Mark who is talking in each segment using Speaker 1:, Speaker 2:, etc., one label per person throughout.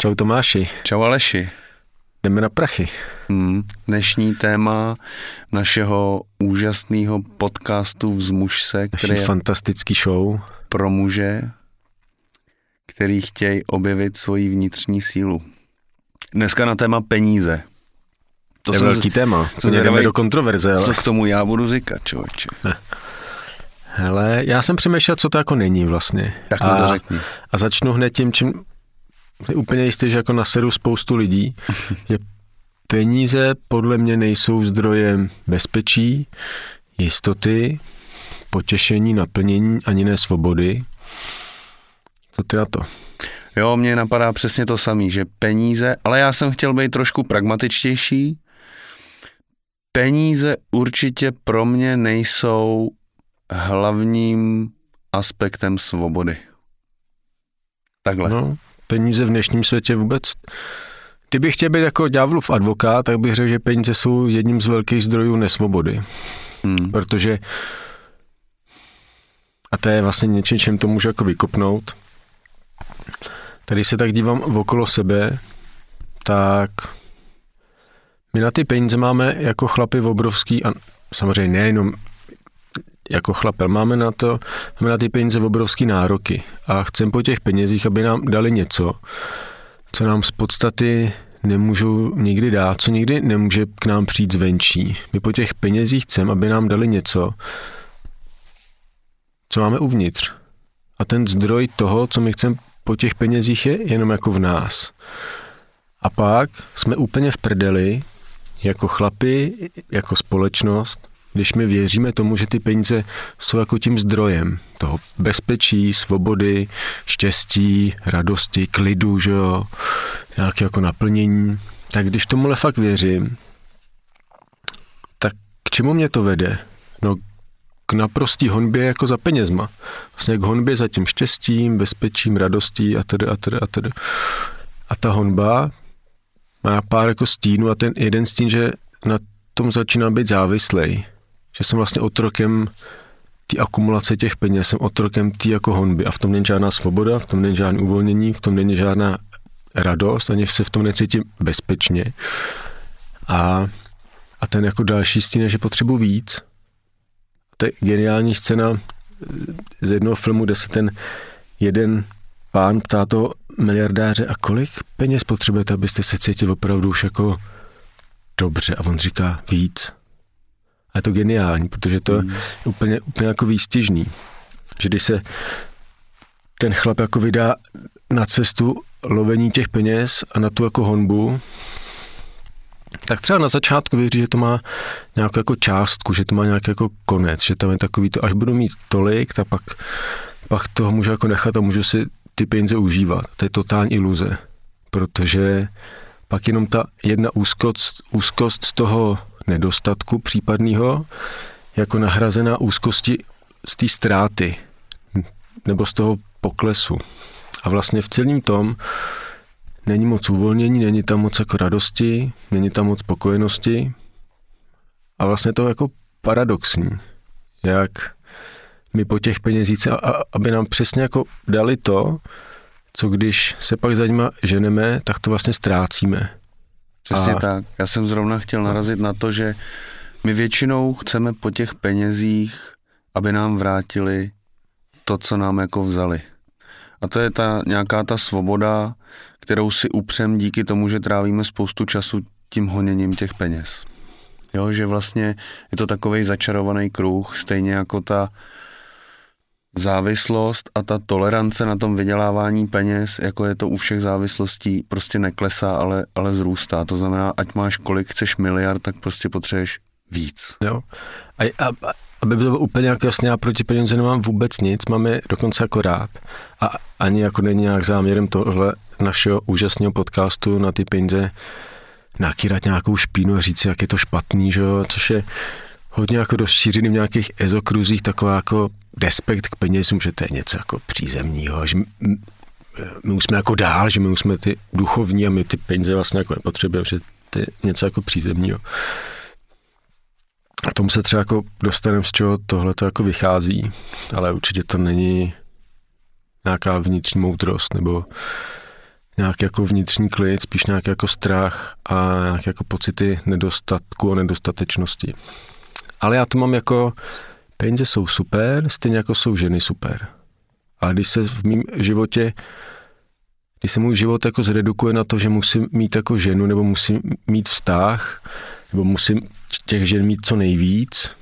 Speaker 1: Čau Tomáši.
Speaker 2: Čau Aleši.
Speaker 1: Jdeme na prachy.
Speaker 2: Hmm. Dnešní téma našeho úžasného podcastu Vzmuž se,
Speaker 1: který je fantastický show
Speaker 2: pro muže, který chtějí objevit svoji vnitřní sílu. Dneska na téma peníze.
Speaker 1: To je velký z... téma. Co jdeme do kontroverze.
Speaker 2: Ale... Co k tomu já budu říkat, člověče?
Speaker 1: Hele, já jsem přemýšlel, co to jako není vlastně.
Speaker 2: Tak mi to řekni.
Speaker 1: A začnu hned tím, čím úplně jistý, že jako naseru spoustu lidí, že peníze podle mě nejsou zdrojem bezpečí, jistoty, potěšení, naplnění, ani ne svobody. Co ty na to?
Speaker 2: Jo, mně napadá přesně to samé, že peníze, ale já jsem chtěl být trošku pragmatičtější. Peníze určitě pro mě nejsou hlavním aspektem svobody. Takhle.
Speaker 1: No, peníze v dnešním světě vůbec. Kdybych chtěl být jako ďáblův advokát, tak bych řekl, že peníze jsou jedním z velkých zdrojů nesvobody. Hmm. Protože a to je vlastně něčím, čím to můžu jako vykopnout. Tady se tak dívám okolo sebe, tak my na ty peníze máme jako chlapy obrovský, a samozřejmě nejenom jako chlapel, máme na to, máme na ty peníze obrovský nároky a chcem po těch penězích, aby nám dali něco, co nám z podstaty nemůžou nikdy dát, co nikdy nemůže k nám přijít zvenčí. My po těch penězích chceme, aby nám dali něco, co máme uvnitř. A ten zdroj toho, co my chceme po těch penězích, je jenom jako v nás. A pak jsme úplně v prdeli, jako chlapi, jako společnost, když my věříme tomu, že ty peníze jsou jako tím zdrojem toho bezpečí, svobody, štěstí, radosti, klidu, že jo, nějaké jako naplnění, tak když tomuhle fakt věřím, tak k čemu mě to vede? No k naprostý honbě jako za penězma. Vlastně k honbě za tím štěstím, bezpečím, radostí a tedy a tedy a tedy. A ta honba má pár jako stínů a ten jeden stín, že na tom začíná být závislej že jsem vlastně otrokem ty akumulace těch peněz, jsem otrokem ty jako honby a v tom není žádná svoboda, v tom není žádné uvolnění, v tom není žádná radost, ani se v tom necítím bezpečně. A, a ten jako další stín že potřebuji víc. To je geniální scéna z jednoho filmu, kde se ten jeden pán ptá toho miliardáře, a kolik peněz potřebujete, abyste se cítili opravdu už jako dobře? A on říká víc. A je to geniální, protože to mm. je úplně, úplně jako výstižný. Že když se ten chlap jako vydá na cestu lovení těch peněz a na tu jako honbu, tak třeba na začátku věří, že to má nějakou jako částku, že to má nějaký jako konec, že tam je takový to, až budu mít tolik, tak pak, pak toho můžu jako nechat a můžu si ty peníze užívat. To je totální iluze, protože pak jenom ta jedna úzkost, úzkost z toho nedostatku případného jako nahrazená úzkosti z té ztráty nebo z toho poklesu. A vlastně v celém tom není moc uvolnění, není tam moc jako radosti, není tam moc spokojenosti a vlastně to jako paradoxní, jak my po těch penězích, aby nám přesně jako dali to, co když se pak za nima ženeme, tak to vlastně ztrácíme.
Speaker 2: Přesně a... tak. Já jsem zrovna chtěl narazit na to, že my většinou chceme po těch penězích, aby nám vrátili to, co nám jako vzali. A to je ta nějaká ta svoboda, kterou si upřem díky tomu, že trávíme spoustu času tím honěním těch peněz. Jo, že vlastně je to takový začarovaný kruh, stejně jako ta závislost a ta tolerance na tom vydělávání peněz, jako je to u všech závislostí, prostě neklesá, ale, ale zrůstá. To znamená, ať máš kolik chceš miliard, tak prostě potřebuješ víc.
Speaker 1: Jo. A, a, aby bylo úplně jako jasně, já proti penězi nemám vůbec nic, máme dokonce jako rád. A ani jako není nějak záměrem tohle našeho úžasného podcastu na ty peníze nakýrat nějakou špínu a říct, jak je to špatný, že jo? což je hodně jako rozšířený v nějakých ezokruzích, taková jako respekt k penězům, že to je něco jako přízemního, že my už jsme jako dál, že my už jsme ty duchovní a my ty peníze vlastně jako nepotřebujeme, že to je něco jako přízemního. A tomu se třeba jako dostaneme, z čeho tohle to jako vychází, ale určitě to není nějaká vnitřní moudrost nebo nějaký jako vnitřní klid, spíš nějaký jako strach a nějaké jako pocity nedostatku a nedostatečnosti. Ale já to mám jako, peníze jsou super, stejně jako jsou ženy super. Ale když se v mém životě, když se můj život jako zredukuje na to, že musím mít jako ženu, nebo musím mít vztah, nebo musím těch žen mít co nejvíc,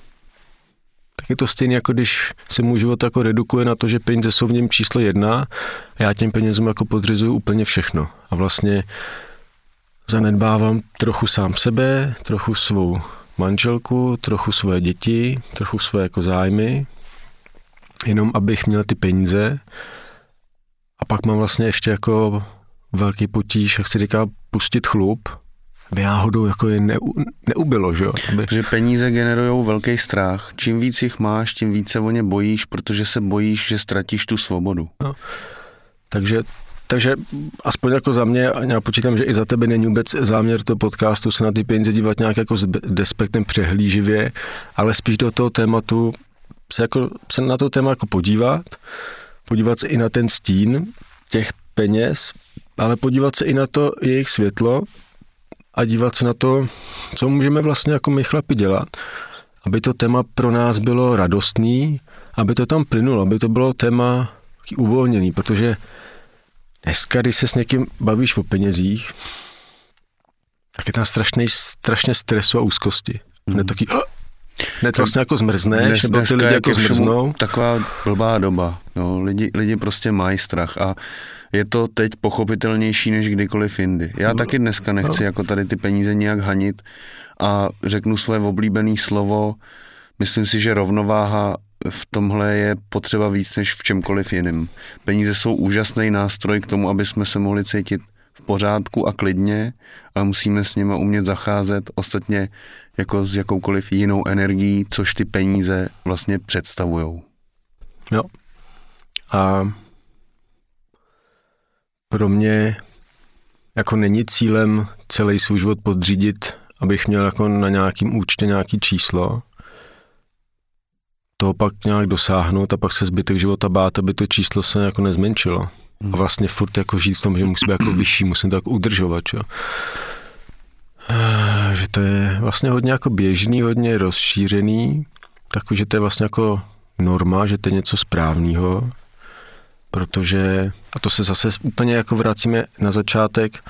Speaker 1: tak je to stejné, jako když se můj život jako redukuje na to, že peníze jsou v něm číslo jedna a já těm penězům jako podřizuju úplně všechno. A vlastně zanedbávám trochu sám sebe, trochu svou manželku, trochu svoje děti, trochu své jako zájmy, jenom abych měl ty peníze. A pak mám vlastně ještě jako velký potíž, jak se říká, pustit chlup, aby náhodou jako je ne, neubilo, že jo? Aby...
Speaker 2: Protože peníze generují velký strach. Čím víc jich máš, tím více o ně bojíš, protože se bojíš, že ztratíš tu svobodu. No.
Speaker 1: Takže takže aspoň jako za mě, a já počítám, že i za tebe není vůbec záměr toho podcastu se na ty peníze dívat nějak jako s despektem přehlíživě, ale spíš do toho tématu se, jako, se na to téma jako podívat, podívat se i na ten stín těch peněz, ale podívat se i na to jejich světlo a dívat se na to, co můžeme vlastně jako my chlapi dělat, aby to téma pro nás bylo radostný, aby to tam plynulo, aby to bylo téma uvolněný, protože dneska, když se s někým bavíš o penězích, tak je tam strašný, strašně stresu a úzkosti. Mm. Ne taky, oh, ne, to vlastně jako zmrzneš, dnes, nebo ty lidi jako zmrznou.
Speaker 2: Taková blbá doba. Jo. Lidi, lidi prostě mají strach a je to teď pochopitelnější než kdykoliv jindy. Já no, taky dneska nechci no. jako tady ty peníze nějak hanit a řeknu svoje oblíbené slovo. Myslím si, že rovnováha v tomhle je potřeba víc než v čemkoliv jiném. Peníze jsou úžasný nástroj k tomu, aby jsme se mohli cítit v pořádku a klidně, ale musíme s nimi umět zacházet ostatně jako s jakoukoliv jinou energií, což ty peníze vlastně představují.
Speaker 1: Jo. A pro mě jako není cílem celý svůj život podřídit, abych měl jako na nějakým účtě nějaký číslo, toho pak nějak dosáhnout a pak se zbytek života bát, aby to číslo se jako nezmenšilo. A vlastně furt jako žít v tom, že musí být jako vyšší, musím to jako udržovat, čo? Že to je vlastně hodně jako běžný, hodně rozšířený, takový, že to je vlastně jako norma, že to je něco správného, protože, a to se zase úplně jako vracíme na začátek,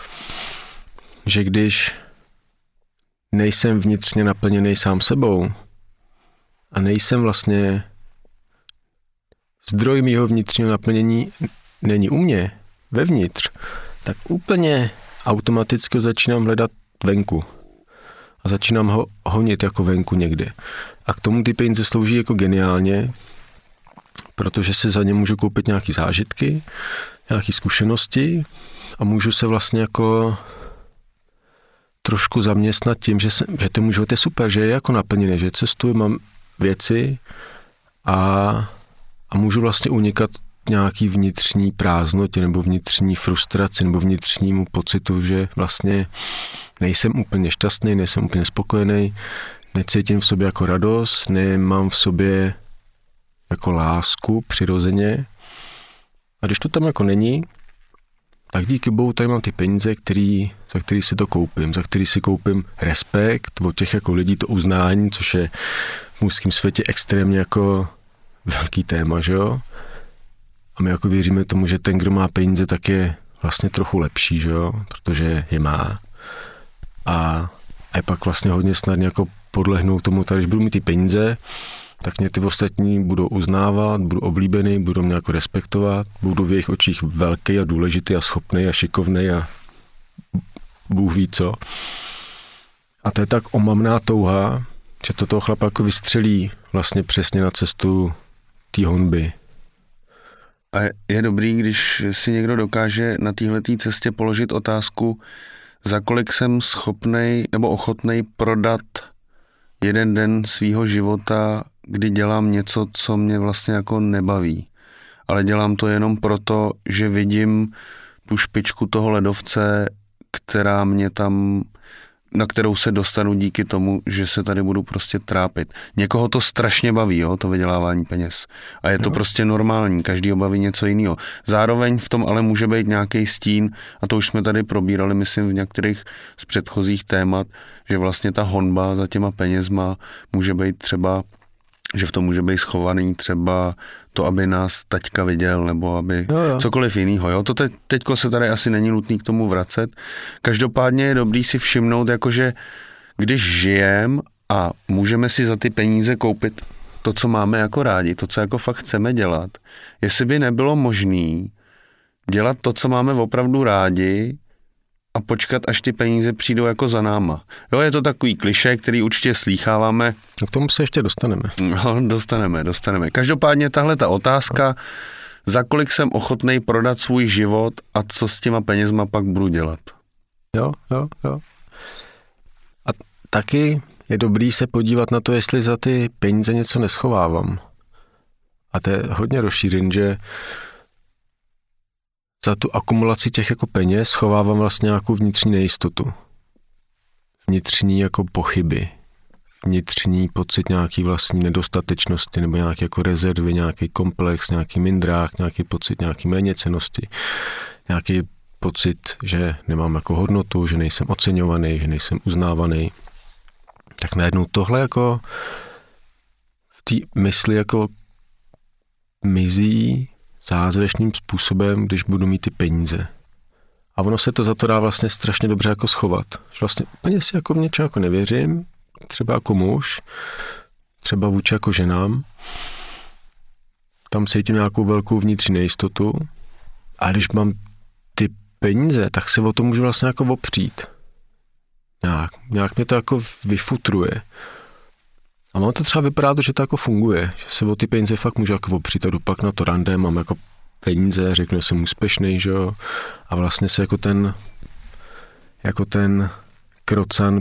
Speaker 1: že když nejsem vnitřně naplněný sám sebou a nejsem vlastně zdroj mýho vnitřního naplnění není u mě, vevnitř, tak úplně automaticky začínám hledat venku. A začínám ho honit jako venku někde. A k tomu ty peníze slouží jako geniálně, protože si za ně můžu koupit nějaké zážitky, nějaké zkušenosti a můžu se vlastně jako trošku zaměstnat tím, že, se, že ten můj život je super, že je jako naplněný, že cestuji, mám věci a, a můžu vlastně unikat nějaký vnitřní prázdnotě nebo vnitřní frustraci nebo vnitřnímu pocitu, že vlastně nejsem úplně šťastný, nejsem úplně spokojený, necítím v sobě jako radost, nemám v sobě jako lásku přirozeně. A když to tam jako není, tak díky bohu tady mám ty peníze, který, za který si to koupím, za který si koupím respekt od těch jako lidí, to uznání, což je v mužském světě extrémně jako velký téma, že jo? A my jako věříme tomu, že ten, kdo má peníze, tak je vlastně trochu lepší, že jo? Protože je má. A, a je pak vlastně hodně snadné jako podlehnout tomu, tak když budu mít ty peníze, tak mě ty ostatní budou uznávat, budu oblíbený, budou mě jako respektovat, budu v jejich očích velký a důležitý a schopný a šikovný a Bůh ví co. A to je tak omamná touha, že to toho chlapa jako vystřelí vlastně přesně na cestu té honby.
Speaker 2: A je dobrý, když si někdo dokáže na téhle cestě položit otázku, za kolik jsem schopnej nebo ochotnej prodat jeden den svýho života, kdy dělám něco, co mě vlastně jako nebaví. Ale dělám to jenom proto, že vidím tu špičku toho ledovce, která mě tam na kterou se dostanu díky tomu, že se tady budu prostě trápit. Někoho to strašně baví, jo, to vydělávání peněz. A je to jo. prostě normální, každý baví něco jiného. Zároveň v tom ale může být nějaký stín, a to už jsme tady probírali, myslím, v některých z předchozích témat, že vlastně ta honba za těma penězma může být třeba že v tom může být schovaný třeba to, aby nás taťka viděl, nebo aby jo, jo. cokoliv jiného. Jo? To te, teďko se tady asi není nutný k tomu vracet. Každopádně je dobrý si všimnout, jakože když žijem a můžeme si za ty peníze koupit to, co máme jako rádi, to, co jako fakt chceme dělat, jestli by nebylo možné dělat to, co máme opravdu rádi, a počkat, až ty peníze přijdou jako za náma. Jo, je to takový kliše, který určitě slýcháváme.
Speaker 1: No k tomu se ještě dostaneme.
Speaker 2: No, dostaneme, dostaneme. Každopádně tahle ta otázka, za kolik jsem ochotný prodat svůj život a co s těma penězma pak budu dělat.
Speaker 1: Jo, jo, jo. A taky je dobrý se podívat na to, jestli za ty peníze něco neschovávám. A to je hodně rozšířen, že za tu akumulaci těch jako peněz schovávám vlastně nějakou vnitřní nejistotu. Vnitřní jako pochyby. Vnitřní pocit nějaký vlastní nedostatečnosti nebo nějaké jako rezervy, nějaký komplex, nějaký mindrák, nějaký pocit nějaký méněcenosti, nějaký pocit, že nemám jako hodnotu, že nejsem oceňovaný, že nejsem uznávaný. Tak najednou tohle jako v té mysli jako mizí zázračným způsobem, když budu mít ty peníze. A ono se to za to dá vlastně strašně dobře jako schovat. Že vlastně úplně si jako v něčem jako nevěřím, třeba jako muž, třeba vůči jako ženám, tam cítím nějakou velkou vnitřní nejistotu a když mám ty peníze, tak se o to můžu vlastně jako opřít. Nějak, nějak mě to jako vyfutruje. A mám to třeba vypadá to, že to jako funguje, že se o ty peníze fakt můžu jako opřít a jdu pak na to rande, mám jako peníze, řeknu, že jsem úspěšný, že jo, a vlastně se jako ten, jako ten krocan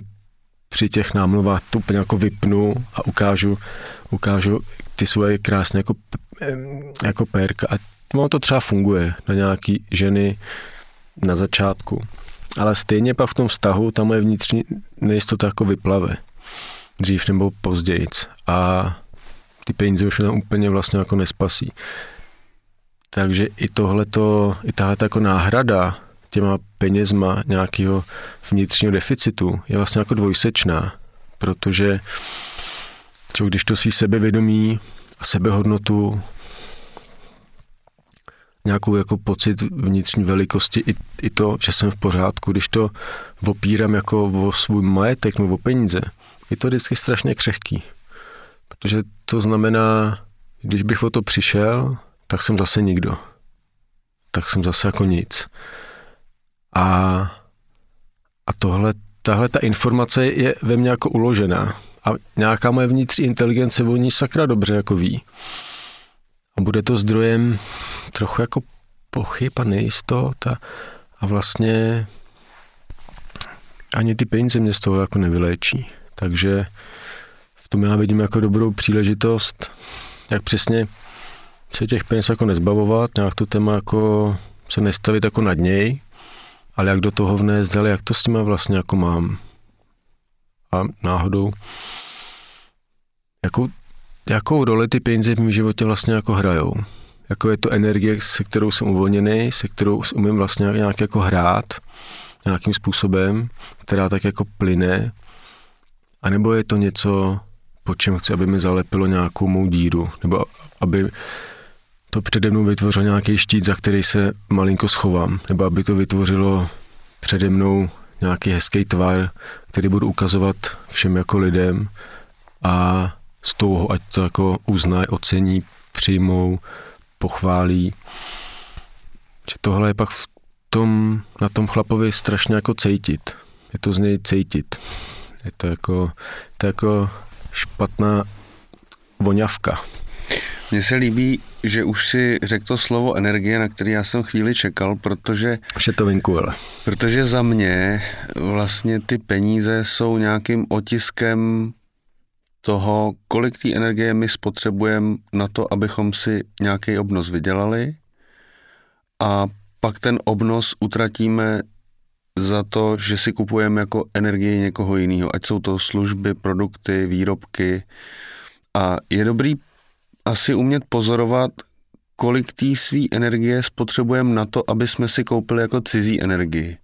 Speaker 1: při těch námluvách to úplně jako vypnu a ukážu, ukážu ty svoje krásné jako, jako pérka. A ono to třeba funguje na nějaký ženy na začátku. Ale stejně pak v tom vztahu ta moje vnitřní nejistota jako vyplave dřív nebo později. A ty peníze už tam úplně vlastně jako nespasí. Takže i tohleto, i tahle jako náhrada těma penězma nějakého vnitřního deficitu je vlastně jako dvojsečná, protože čo, když to svý sebevědomí a sebehodnotu nějakou jako pocit vnitřní velikosti, i, i to, že jsem v pořádku, když to opírám jako o svůj majetek nebo o peníze, je to vždycky strašně křehký. Protože to znamená, když bych o to přišel, tak jsem zase nikdo. Tak jsem zase jako nic. A, a tohle, tahle ta informace je ve mně jako uložená. A nějaká moje vnitřní inteligence o ní sakra dobře jako ví. A bude to zdrojem trochu jako pochyb a nejistot a, a vlastně ani ty peníze mě z toho jako nevyléčí. Takže v tom já vidím jako dobrou příležitost, jak přesně se těch peněz jako nezbavovat, nějak to téma jako se nestavit jako nad něj, ale jak do toho vnést, ale jak to s nimi vlastně jako mám. A náhodou, jakou, jakou roli ty peníze v mém životě vlastně jako hrajou. Jako je to energie, se kterou jsem uvolněný, se kterou umím vlastně nějak jako hrát nějakým způsobem, která tak jako plyne a nebo je to něco, po čem chci, aby mi zalepilo nějakou mou díru, nebo aby to přede mnou vytvořil nějaký štít, za který se malinko schovám, nebo aby to vytvořilo přede mnou nějaký hezký tvar, který budu ukazovat všem jako lidem a z toho, ať to jako uznají, ocení, přijmou, pochválí. Že tohle je pak v tom, na tom chlapovi strašně jako cítit. Je to z něj cítit. Je to jako, to jako špatná voňavka.
Speaker 2: Mně se líbí, že už si řekl to slovo energie, na který já jsem chvíli čekal, protože...
Speaker 1: Už je to venku, ale.
Speaker 2: Protože za mě vlastně ty peníze jsou nějakým otiskem toho, kolik té energie my spotřebujeme na to, abychom si nějaký obnos vydělali a pak ten obnos utratíme za to, že si kupujeme jako energii někoho jiného, ať jsou to služby, produkty, výrobky. A je dobrý asi umět pozorovat, kolik té své energie spotřebujeme na to, aby jsme si koupili jako cizí energii.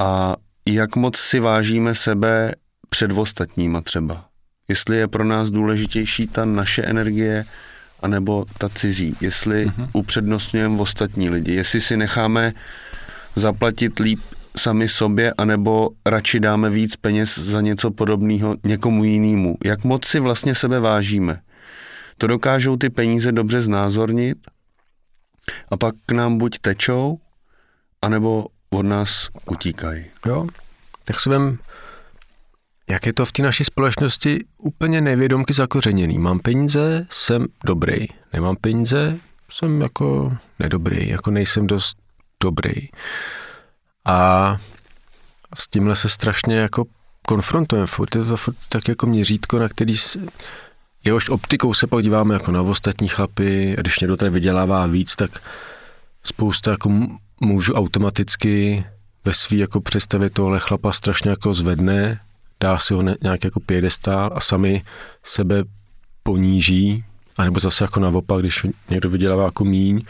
Speaker 2: A jak moc si vážíme sebe před ostatníma třeba. Jestli je pro nás důležitější ta naše energie, anebo ta cizí. Jestli uh-huh. upřednostňujeme ostatní lidi. Jestli si necháme zaplatit líp sami sobě, anebo radši dáme víc peněz za něco podobného někomu jinému. Jak moc si vlastně sebe vážíme. To dokážou ty peníze dobře znázornit a pak k nám buď tečou, anebo od nás utíkají.
Speaker 1: Jo, tak si vem, jak je to v té naší společnosti úplně nevědomky zakořeněný. Mám peníze, jsem dobrý. Nemám peníze, jsem jako nedobrý, jako nejsem dost dobrý. A s tímhle se strašně jako konfrontujeme. Furt je to furt tak jako měřítko, na který jehož optikou se podíváme jako na ostatní chlapy a když někdo tady vydělává víc, tak spousta jako můžu automaticky ve svý jako představě tohle chlapa strašně jako zvedne, dá si ho nějak jako pědestál a sami sebe poníží, anebo zase jako naopak, když někdo vydělává jako míň,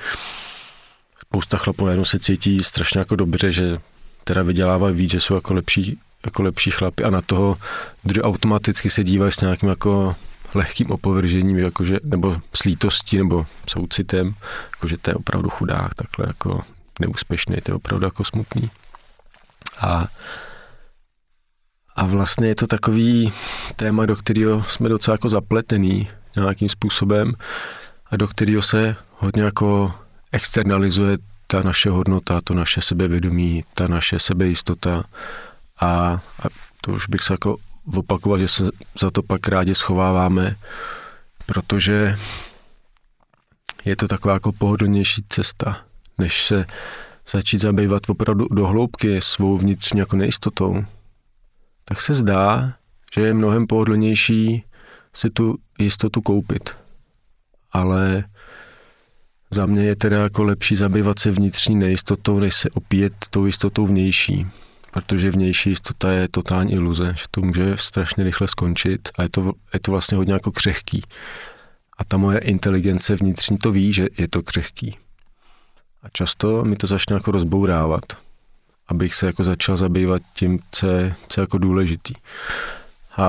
Speaker 1: spousta chlapů najednou se cítí strašně jako dobře, že teda vydělávají víc, že jsou jako lepší, jako lepší chlapy a na toho kdy automaticky se dívají s nějakým jako lehkým opovržením, jakože, nebo slítostí, nebo soucitem, jakože to je opravdu chudák, takhle jako neúspěšný, to je opravdu jako smutný. A, a vlastně je to takový téma, do kterého jsme docela jako zapletený nějakým způsobem a do kterého se hodně jako externalizuje ta naše hodnota, to naše sebevědomí, ta naše sebejistota a, a to už bych se jako opakovat, že se za to pak rádi schováváme, protože je to taková jako pohodlnější cesta, než se začít zabývat opravdu do hloubky svou vnitřní jako nejistotou, tak se zdá, že je mnohem pohodlnější si tu jistotu koupit. Ale za mě je teda jako lepší zabývat se vnitřní nejistotou, než se opět tou jistotou vnější. Protože vnější jistota je totální iluze, že to může strašně rychle skončit a je to, je to vlastně hodně jako křehký. A ta moje inteligence vnitřní to ví, že je to křehký. A často mi to začne jako rozbourávat, abych se jako začal zabývat tím, co je, co je jako důležitý. A,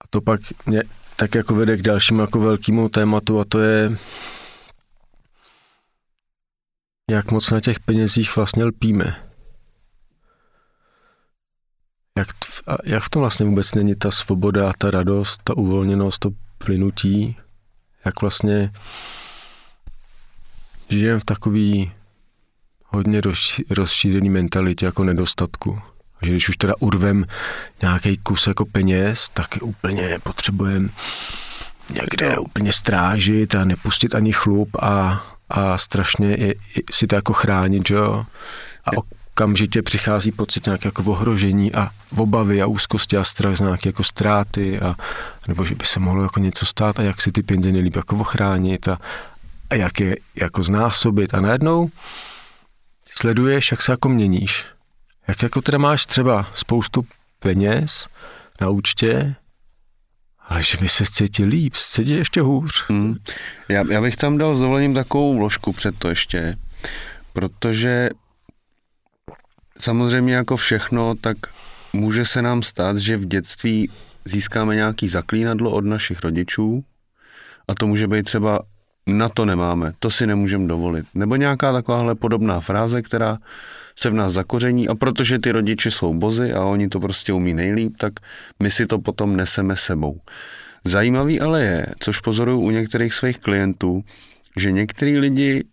Speaker 1: a to pak mě tak jako vede k dalšímu jako velkému tématu a to je, jak moc na těch penězích vlastně lpíme. Jak, jak v tom vlastně vůbec není ta svoboda, ta radost, ta uvolněnost, to plynutí, jak vlastně žijeme v takový hodně rozšířený mentalitě jako nedostatku. Že když už teda urvem nějaký kus jako peněz, tak úplně potřebujeme někde úplně strážit a nepustit ani chlup a, a strašně je, si to jako chránit, že jo? A okamžitě přichází pocit nějaké jako ohrožení a obavy a úzkosti a strach z nějaké jako ztráty a nebo že by se mohlo jako něco stát a jak si ty peníze nejlíp jako ochránit a, a jak je jako znásobit a najednou sleduješ, jak se jako měníš. Jak jako teda máš třeba spoustu peněz na účtě, ale že by se cítil líp, cítil ještě hůř. Hmm.
Speaker 2: Já, já bych tam dal s dovolením takovou vložku před to ještě, protože samozřejmě jako všechno, tak může se nám stát, že v dětství získáme nějaký zaklínadlo od našich rodičů a to může být třeba na to nemáme, to si nemůžeme dovolit. Nebo nějaká takováhle podobná fráze, která se v nás zakoření a protože ty rodiče jsou bozy a oni to prostě umí nejlíp, tak my si to potom neseme sebou. Zajímavý ale je, což pozoruju u některých svých klientů, že některý lidi,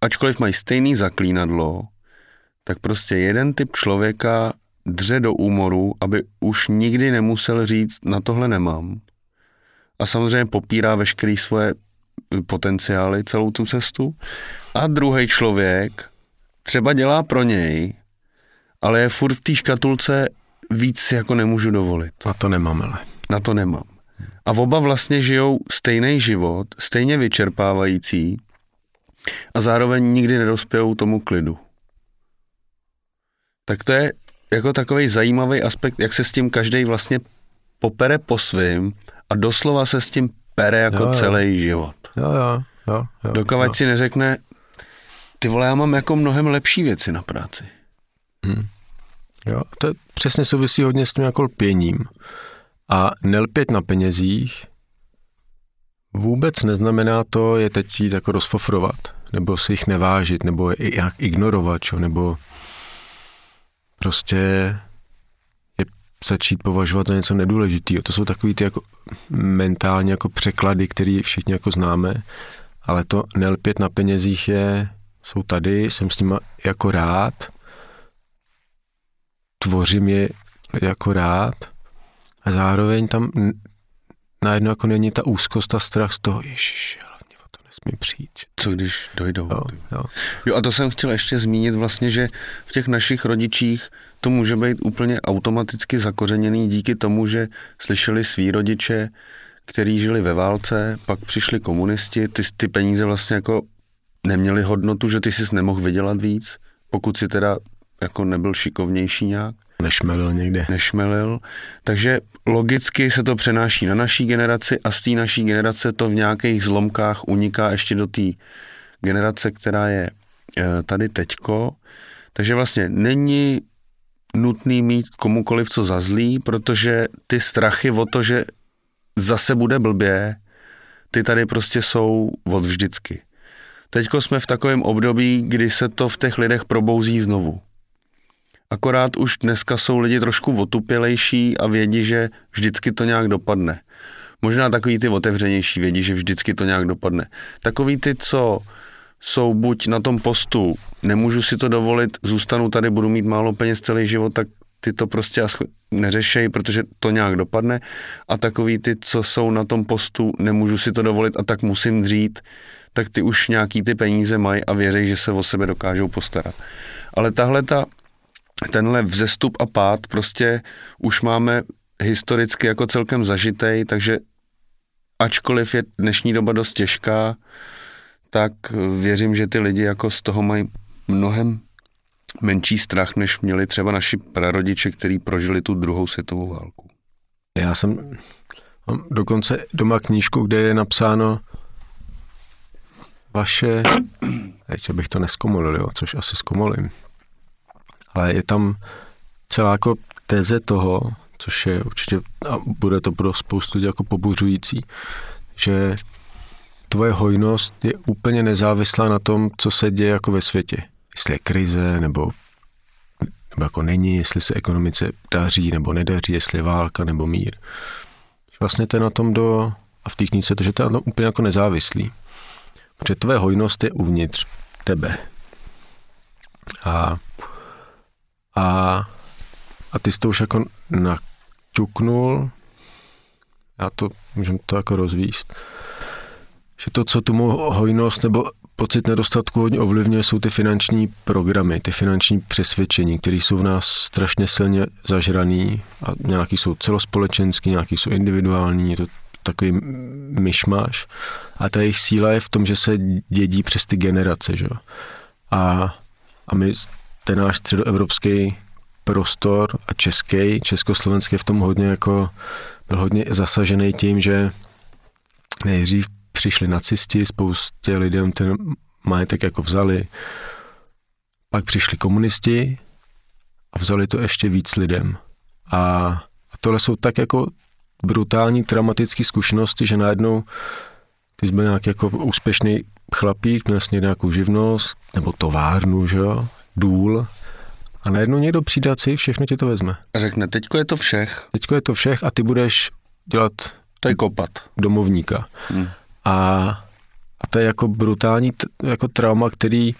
Speaker 2: ačkoliv mají stejný zaklínadlo, tak prostě jeden typ člověka dře do úmoru, aby už nikdy nemusel říct, na tohle nemám. A samozřejmě popírá veškerý svoje potenciály celou tu cestu. A druhý člověk třeba dělá pro něj, ale je furt v té škatulce víc si jako nemůžu dovolit.
Speaker 1: Na to nemám, ale.
Speaker 2: Na to nemám. A oba vlastně žijou stejný život, stejně vyčerpávající, A zároveň nikdy nedospějou tomu klidu. Tak to je jako takový zajímavý aspekt, jak se s tím každý vlastně popere po svým a doslova se s tím pere jako jo, jo. celý život.
Speaker 1: Jo, jo, jo. jo
Speaker 2: Dokavať si neřekne, ty vole, já mám jako mnohem lepší věci na práci. Hmm.
Speaker 1: Jo, to přesně souvisí hodně s tím jako lpěním. A nelpět na penězích vůbec neznamená to je teď jít jako rozfofrovat, nebo si jich nevážit, nebo je jak ignorovat, čo, nebo prostě je začít považovat za něco nedůležitého. To jsou takový ty jako mentálně jako překlady, které všichni jako známe, ale to nelpět na penězích je, jsou tady, jsem s nimi jako rád, tvořím je jako rád a zároveň tam najednou jako není ta úzkost a strach z toho, ježiš, hlavně o to nesmí přijít.
Speaker 2: Co když dojdou?
Speaker 1: Jo, jo.
Speaker 2: jo a to jsem chtěl ještě zmínit vlastně, že v těch našich rodičích to může být úplně automaticky zakořeněný díky tomu, že slyšeli svý rodiče, který žili ve válce, pak přišli komunisti, ty, ty peníze vlastně jako neměly hodnotu, že ty jsi nemohl vydělat víc, pokud si teda jako nebyl šikovnější nějak.
Speaker 1: Nešmelil někde.
Speaker 2: Nešmelil. Takže logicky se to přenáší na naší generaci a z té naší generace to v nějakých zlomkách uniká ještě do té generace, která je e, tady teďko. Takže vlastně není nutný mít komukoliv co za zlý, protože ty strachy o to, že zase bude blbě, ty tady prostě jsou od vždycky. Teďko jsme v takovém období, kdy se to v těch lidech probouzí znovu. Akorát už dneska jsou lidi trošku otupělejší a vědí, že vždycky to nějak dopadne. Možná takový ty otevřenější vědí, že vždycky to nějak dopadne. Takový ty, co jsou buď na tom postu, nemůžu si to dovolit, zůstanu tady, budu mít málo peněz celý život, tak ty to prostě neřešej, protože to nějak dopadne. A takový ty, co jsou na tom postu, nemůžu si to dovolit a tak musím dřít, tak ty už nějaký ty peníze mají a věří, že se o sebe dokážou postarat. Ale tahle ta tenhle vzestup a pád prostě už máme historicky jako celkem zažitej, takže ačkoliv je dnešní doba dost těžká, tak věřím, že ty lidi jako z toho mají mnohem menší strach, než měli třeba naši prarodiče, kteří prožili tu druhou světovou válku.
Speaker 1: Já jsem mám dokonce doma knížku, kde je napsáno vaše, teď bych to neskomolil, jo, což asi zkomolím, ale je tam celá jako teze toho, což je určitě, a bude to pro spoustu lidí jako pobuřující, že tvoje hojnost je úplně nezávislá na tom, co se děje jako ve světě. Jestli je krize, nebo, nebo jako není, jestli se ekonomice daří nebo nedaří, jestli je válka nebo mír. Vlastně to je na tom do, a v té knize to, že to je na tom úplně jako nezávislý. Protože tvoje hojnost je uvnitř tebe. A a, a ty jsi to už jako naťuknul, já to můžem to jako rozvíst, že to, co tu hojnost nebo pocit nedostatku hodně ovlivňuje, jsou ty finanční programy, ty finanční přesvědčení, které jsou v nás strašně silně zažraný a nějaký jsou celospolečenský, nějaký jsou individuální, je to takový myšmáš. A ta jejich síla je v tom, že se dědí přes ty generace, že? A, a my ten náš středoevropský prostor a český, československý v tom hodně jako byl hodně zasažený tím, že nejdřív přišli nacisti, spoustě lidem ten majetek jako vzali, pak přišli komunisti a vzali to ještě víc lidem. A, a tohle jsou tak jako brutální traumatické zkušenosti, že najednou ty jsi byl nějaký jako úspěšný chlapík, měl jsi nějakou živnost, nebo továrnu, že jo, důl a najednou někdo přijde si všechno ti to vezme.
Speaker 2: A řekne, teďko je to všech.
Speaker 1: Teďko je to všech a ty budeš dělat
Speaker 2: to je kopat.
Speaker 1: domovníka. Hmm. A, a to je jako brutální jako trauma, který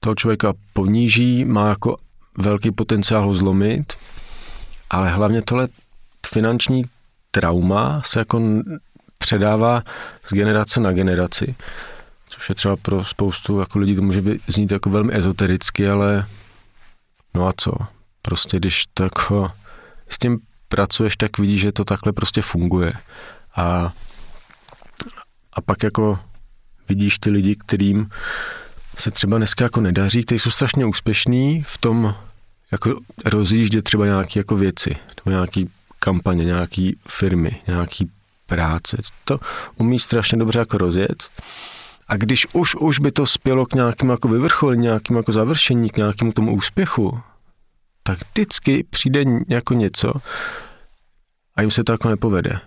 Speaker 1: toho člověka poníží, má jako velký potenciál ho zlomit, ale hlavně tohle finanční trauma se jako předává z generace na generaci což je třeba pro spoustu jako lidí to může znít jako velmi ezotericky, ale no a co? Prostě když to jako s tím pracuješ, tak vidíš, že to takhle prostě funguje. A, a pak jako vidíš ty lidi, kterým se třeba dneska jako nedaří, kteří jsou strašně úspěšní v tom jako rozjíždět třeba nějaké jako věci, nebo nějaký kampaně, nějaký firmy, nějaký práce. To umí strašně dobře jako rozjet. A když už, už by to spělo k nějakému jako vyvrcholení, nějakému jako završení, k nějakému tomu úspěchu, tak vždycky přijde jako něco a jim se to jako nepovede.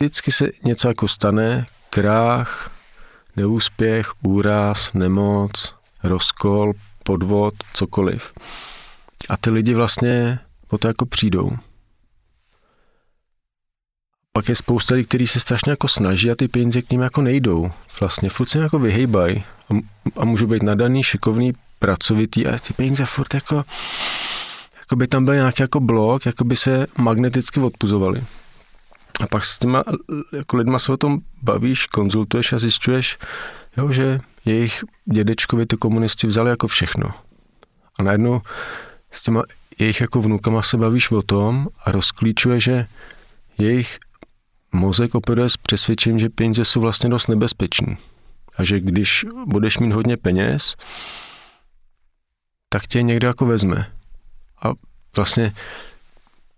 Speaker 1: Vždycky se něco jako stane, krách, neúspěch, úraz, nemoc, rozkol, podvod, cokoliv. A ty lidi vlastně po to jako přijdou. Pak je spousta lidí, kteří se strašně jako snaží a ty peníze k ním jako nejdou. Vlastně furt se jako vyhejbají a, a můžou být nadaný, šikovný, pracovitý a ty peníze furt jako, jako by tam byl nějaký jako blok, jako by se magneticky odpuzovali. A pak s těma jako lidma se o tom bavíš, konzultuješ a zjišťuješ, jo, že jejich dědečkovi ty komunisti vzali jako všechno. A najednou s těma jejich jako vnukama se bavíš o tom a rozklíčuje, že jejich mozek operuje s přesvědčením, že peníze jsou vlastně dost nebezpečný. A že když budeš mít hodně peněz, tak tě někdo jako vezme. A vlastně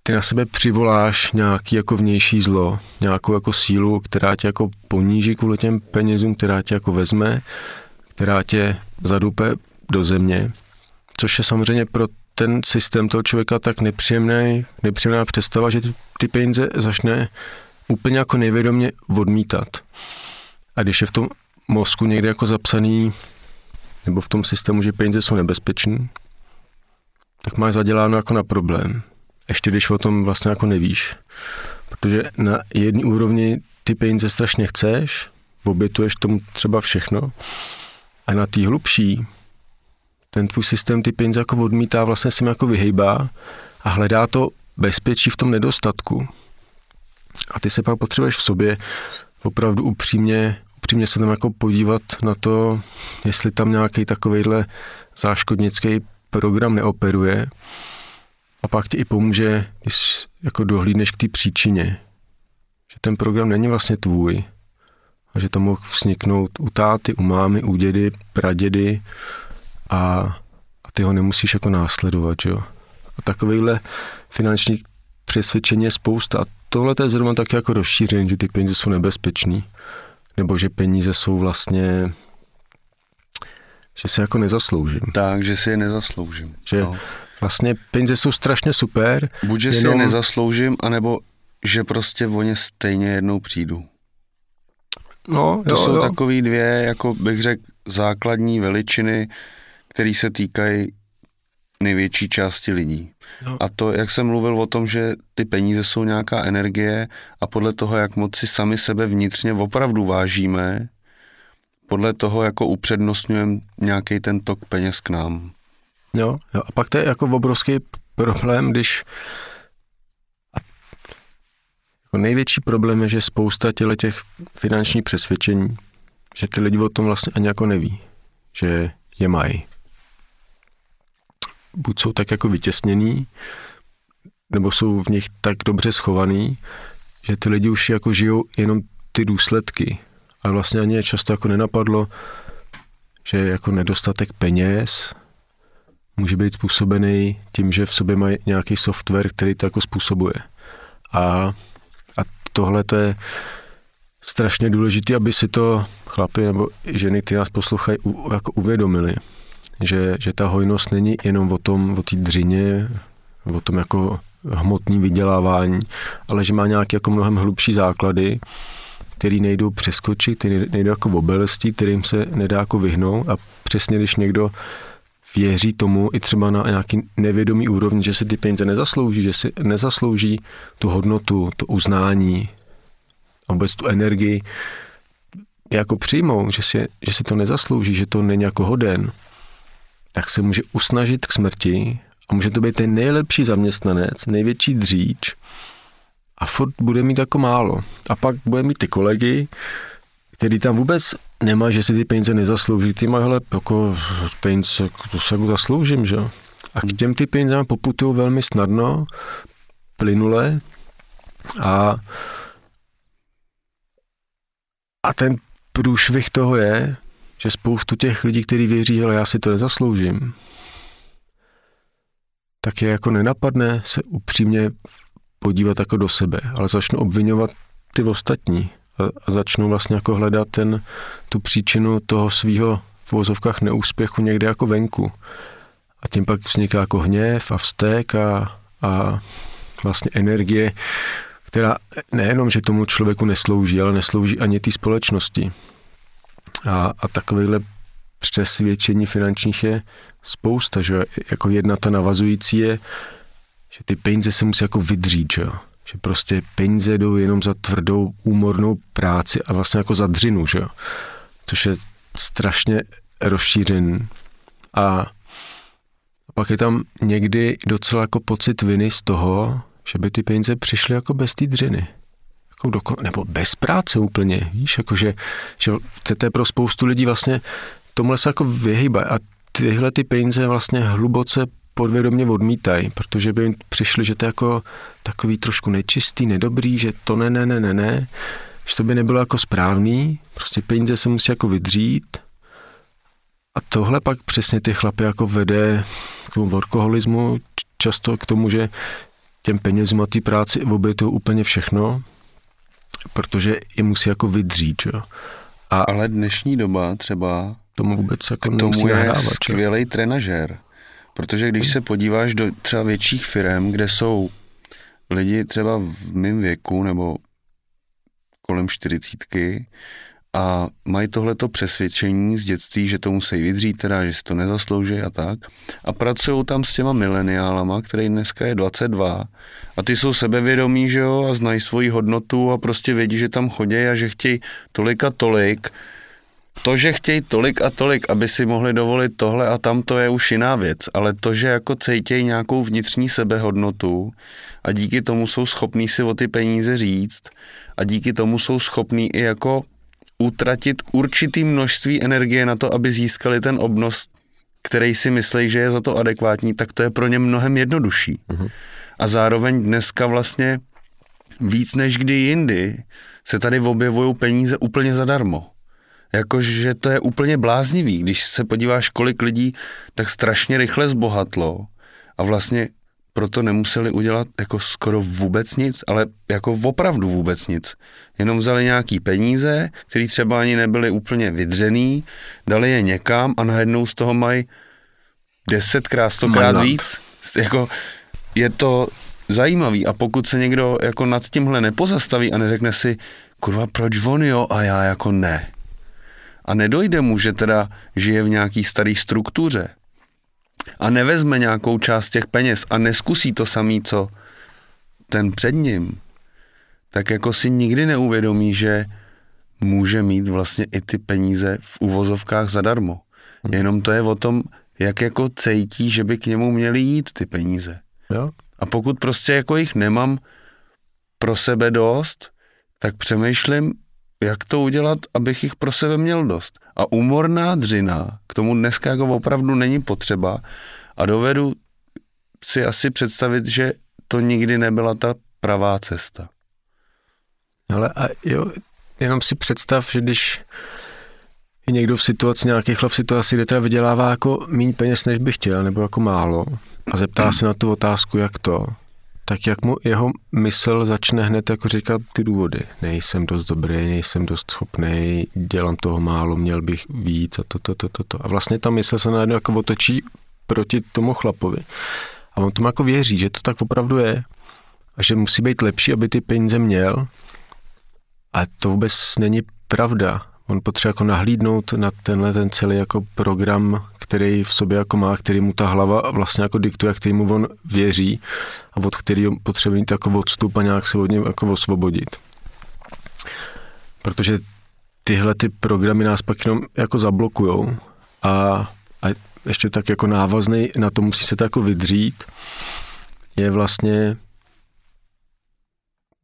Speaker 1: ty na sebe přivoláš nějaký jako vnější zlo, nějakou jako sílu, která tě jako poníží kvůli těm penězům, která tě jako vezme, která tě zadupe do země, což je samozřejmě pro ten systém toho člověka tak nepříjemný, nepříjemná představa, že ty, ty peníze začne úplně jako nevědomě odmítat. A když je v tom mozku někde jako zapsaný, nebo v tom systému, že peníze jsou nebezpečný, tak máš zaděláno jako na problém. Ještě když o tom vlastně jako nevíš. Protože na jedné úrovni ty peníze strašně chceš, obětuješ tomu třeba všechno, a na té hlubší ten tvůj systém ty peníze jako odmítá, vlastně si jako vyhejbá a hledá to bezpečí v tom nedostatku. A ty se pak potřebuješ v sobě opravdu upřímně, upřímně se tam jako podívat na to, jestli tam nějaký takovejhle záškodnický program neoperuje a pak ti i pomůže, když jako dohlídneš k té příčině, že ten program není vlastně tvůj a že to mohl vzniknout u táty, u mámy, u dědy, pradědy a, a ty ho nemusíš jako následovat, jo. A takovýhle finanční přesvědčení je spousta. Tohle je zrovna tak jako rozšíření, že ty peníze jsou nebezpečný, nebo že peníze jsou vlastně že se jako nezasloužím.
Speaker 2: Tak, že si je nezasloužím.
Speaker 1: Že no. vlastně peníze jsou strašně super.
Speaker 2: Buď, že jenom... si je nezasloužím, anebo že prostě o ně stejně jednou přijdu.
Speaker 1: No,
Speaker 2: to
Speaker 1: jo,
Speaker 2: jsou
Speaker 1: jo.
Speaker 2: takové dvě, jako bych řekl, základní veličiny, které se týkají největší části lidí.
Speaker 1: No.
Speaker 2: A to, jak jsem mluvil o tom, že ty peníze jsou nějaká energie a podle toho, jak moc si sami sebe vnitřně opravdu vážíme, podle toho jako upřednostňujeme nějaký ten tok peněz k nám.
Speaker 1: Jo, jo. A pak to je jako obrovský problém, když jako největší problém je, že spousta těle těch finančních přesvědčení, že ty lidi o tom vlastně ani jako neví, že je mají. Buď jsou tak jako vytěsněný, nebo jsou v nich tak dobře schovaný, že ty lidi už jako žijou jenom ty důsledky. Ale vlastně ani je často jako nenapadlo, že jako nedostatek peněz může být způsobený tím, že v sobě mají nějaký software, který to jako způsobuje. A, a tohle to je strašně důležité, aby si to chlapi nebo ženy, ty nás poslouchají, jako uvědomili, že, že ta hojnost není jenom o tom, o té dřině, o tom jako hmotný vydělávání, ale že má nějaké jako mnohem hlubší základy, který nejdou přeskočit, který nejdou jako obelstí, kterým se nedá jako vyhnout. A přesně když někdo věří tomu i třeba na nějaký nevědomý úrovni, že si ty peníze nezaslouží, že si nezaslouží tu hodnotu, to uznání, vůbec tu energii, jako přijmou, že si, že si to nezaslouží, že to není jako hoden, tak se může usnažit k smrti a může to být ten nejlepší zaměstnanec, největší dříč a furt bude mít jako málo. A pak bude mít ty kolegy, který tam vůbec nemá, že si ty peníze nezaslouží. Ty mají, hele, jako peníze, to se jako zasloužím, že A k těm ty peníze poputují velmi snadno, plynule a a ten průšvih toho je, že spoustu těch lidí, kteří věří, ale já si to nezasloužím, tak je jako nenapadne se upřímně podívat jako do sebe, ale začnu obvinovat ty ostatní a, a začnu vlastně jako hledat ten, tu příčinu toho svého v vozovkách neúspěchu někde jako venku. A tím pak vzniká jako hněv a vztek a, a vlastně energie, která nejenom, že tomu člověku neslouží, ale neslouží ani té společnosti. A, a takovýhle přesvědčení finančních je spousta, že jako jedna ta navazující je, že ty peníze se musí jako vydřít, že jo? Že prostě peníze jdou jenom za tvrdou, úmornou práci a vlastně jako za dřinu, že jo? Což je strašně rozšířen. A pak je tam někdy docela jako pocit viny z toho, že by ty peníze přišly jako bez té dřiny. Jako doko- nebo bez práce úplně, víš, jako že, to je pro spoustu lidí vlastně tomhle se jako vyhýba a tyhle ty peníze vlastně hluboce podvědomě odmítají, protože by jim přišli, že to je jako takový trošku nečistý, nedobrý, že to ne, ne, ne, ne, ne, že to by nebylo jako správný, prostě peníze se musí jako vydřít. A tohle pak přesně ty chlapy jako vede k tomu workoholismu, často k tomu, že těm penězům a té práci obětují úplně všechno, protože je musí jako vydřít, jo.
Speaker 2: A Ale dnešní doba třeba
Speaker 1: tomu vůbec jako
Speaker 2: k tomu je nahrávat, skvělý trenažér. Protože když se podíváš do třeba větších firm, kde jsou lidi třeba v mém věku nebo kolem čtyřicítky a mají tohleto přesvědčení z dětství, že to musí vydřít, teda, že si to nezaslouží a tak. A pracují tam s těma mileniálama, který dneska je 22 a ty jsou sebevědomí, že jo, a znají svoji hodnotu a prostě vědí, že tam chodí a že chtějí tolik a tolik. To, že chtějí tolik a tolik, aby si mohli dovolit tohle a tam, to je už jiná věc, ale to, že jako cejtějí nějakou vnitřní sebehodnotu a díky tomu jsou schopní si o ty peníze říct a díky tomu jsou schopní i jako utratit určitý množství energie na to, aby získali ten obnos, který si myslí, že je za to adekvátní, tak to je pro ně mnohem jednodušší. Uh-huh. A zároveň dneska vlastně víc než kdy jindy se tady objevují peníze úplně zadarmo. Jakože to je úplně bláznivý, když se podíváš, kolik lidí tak strašně rychle zbohatlo a vlastně proto nemuseli udělat jako skoro vůbec nic, ale jako opravdu vůbec nic. Jenom vzali nějaký peníze, které třeba ani nebyly úplně vydřený, dali je někam a najednou z toho mají desetkrát, stokrát víc. Jako je to zajímavý a pokud se někdo jako nad tímhle nepozastaví a neřekne si, kurva, proč on jo a já jako ne, a nedojde mu, že teda žije v nějaký starý struktuře a nevezme nějakou část těch peněz a neskusí to samý, co ten před ním, tak jako si nikdy neuvědomí, že může mít vlastně i ty peníze v uvozovkách zadarmo. Hmm. Jenom to je o tom, jak jako cejtí, že by k němu měly jít ty peníze.
Speaker 1: Jo.
Speaker 2: A pokud prostě jako jich nemám pro sebe dost, tak přemýšlím, jak to udělat, abych jich pro sebe měl dost. A umorná dřina k tomu dneska jako opravdu není potřeba a dovedu si asi představit, že to nikdy nebyla ta pravá cesta.
Speaker 1: Ale a jo, jenom si představ, že když je někdo v situaci, nějaký chlap v situaci, kde teda vydělává jako méně peněz, než by chtěl, nebo jako málo, a zeptá se na tu otázku, jak to, tak jak mu jeho mysl začne hned jako říkat ty důvody. Nejsem dost dobrý, nejsem dost schopný, dělám toho málo, měl bych víc a to, to, to, to, to. A vlastně ta mysl se najednou jako otočí proti tomu chlapovi. A on tomu jako věří, že to tak opravdu je a že musí být lepší, aby ty peníze měl. A to vůbec není pravda. On potřebuje jako nahlídnout na tenhle ten celý jako program, který v sobě jako má, který mu ta hlava vlastně jako diktuje, který mu on věří a od kterého potřebuje mít jako odstup a nějak se od něj jako osvobodit. Protože tyhle ty programy nás pak jenom jako zablokujou a, a ještě tak jako návazný na to musí se to jako vydřít, je vlastně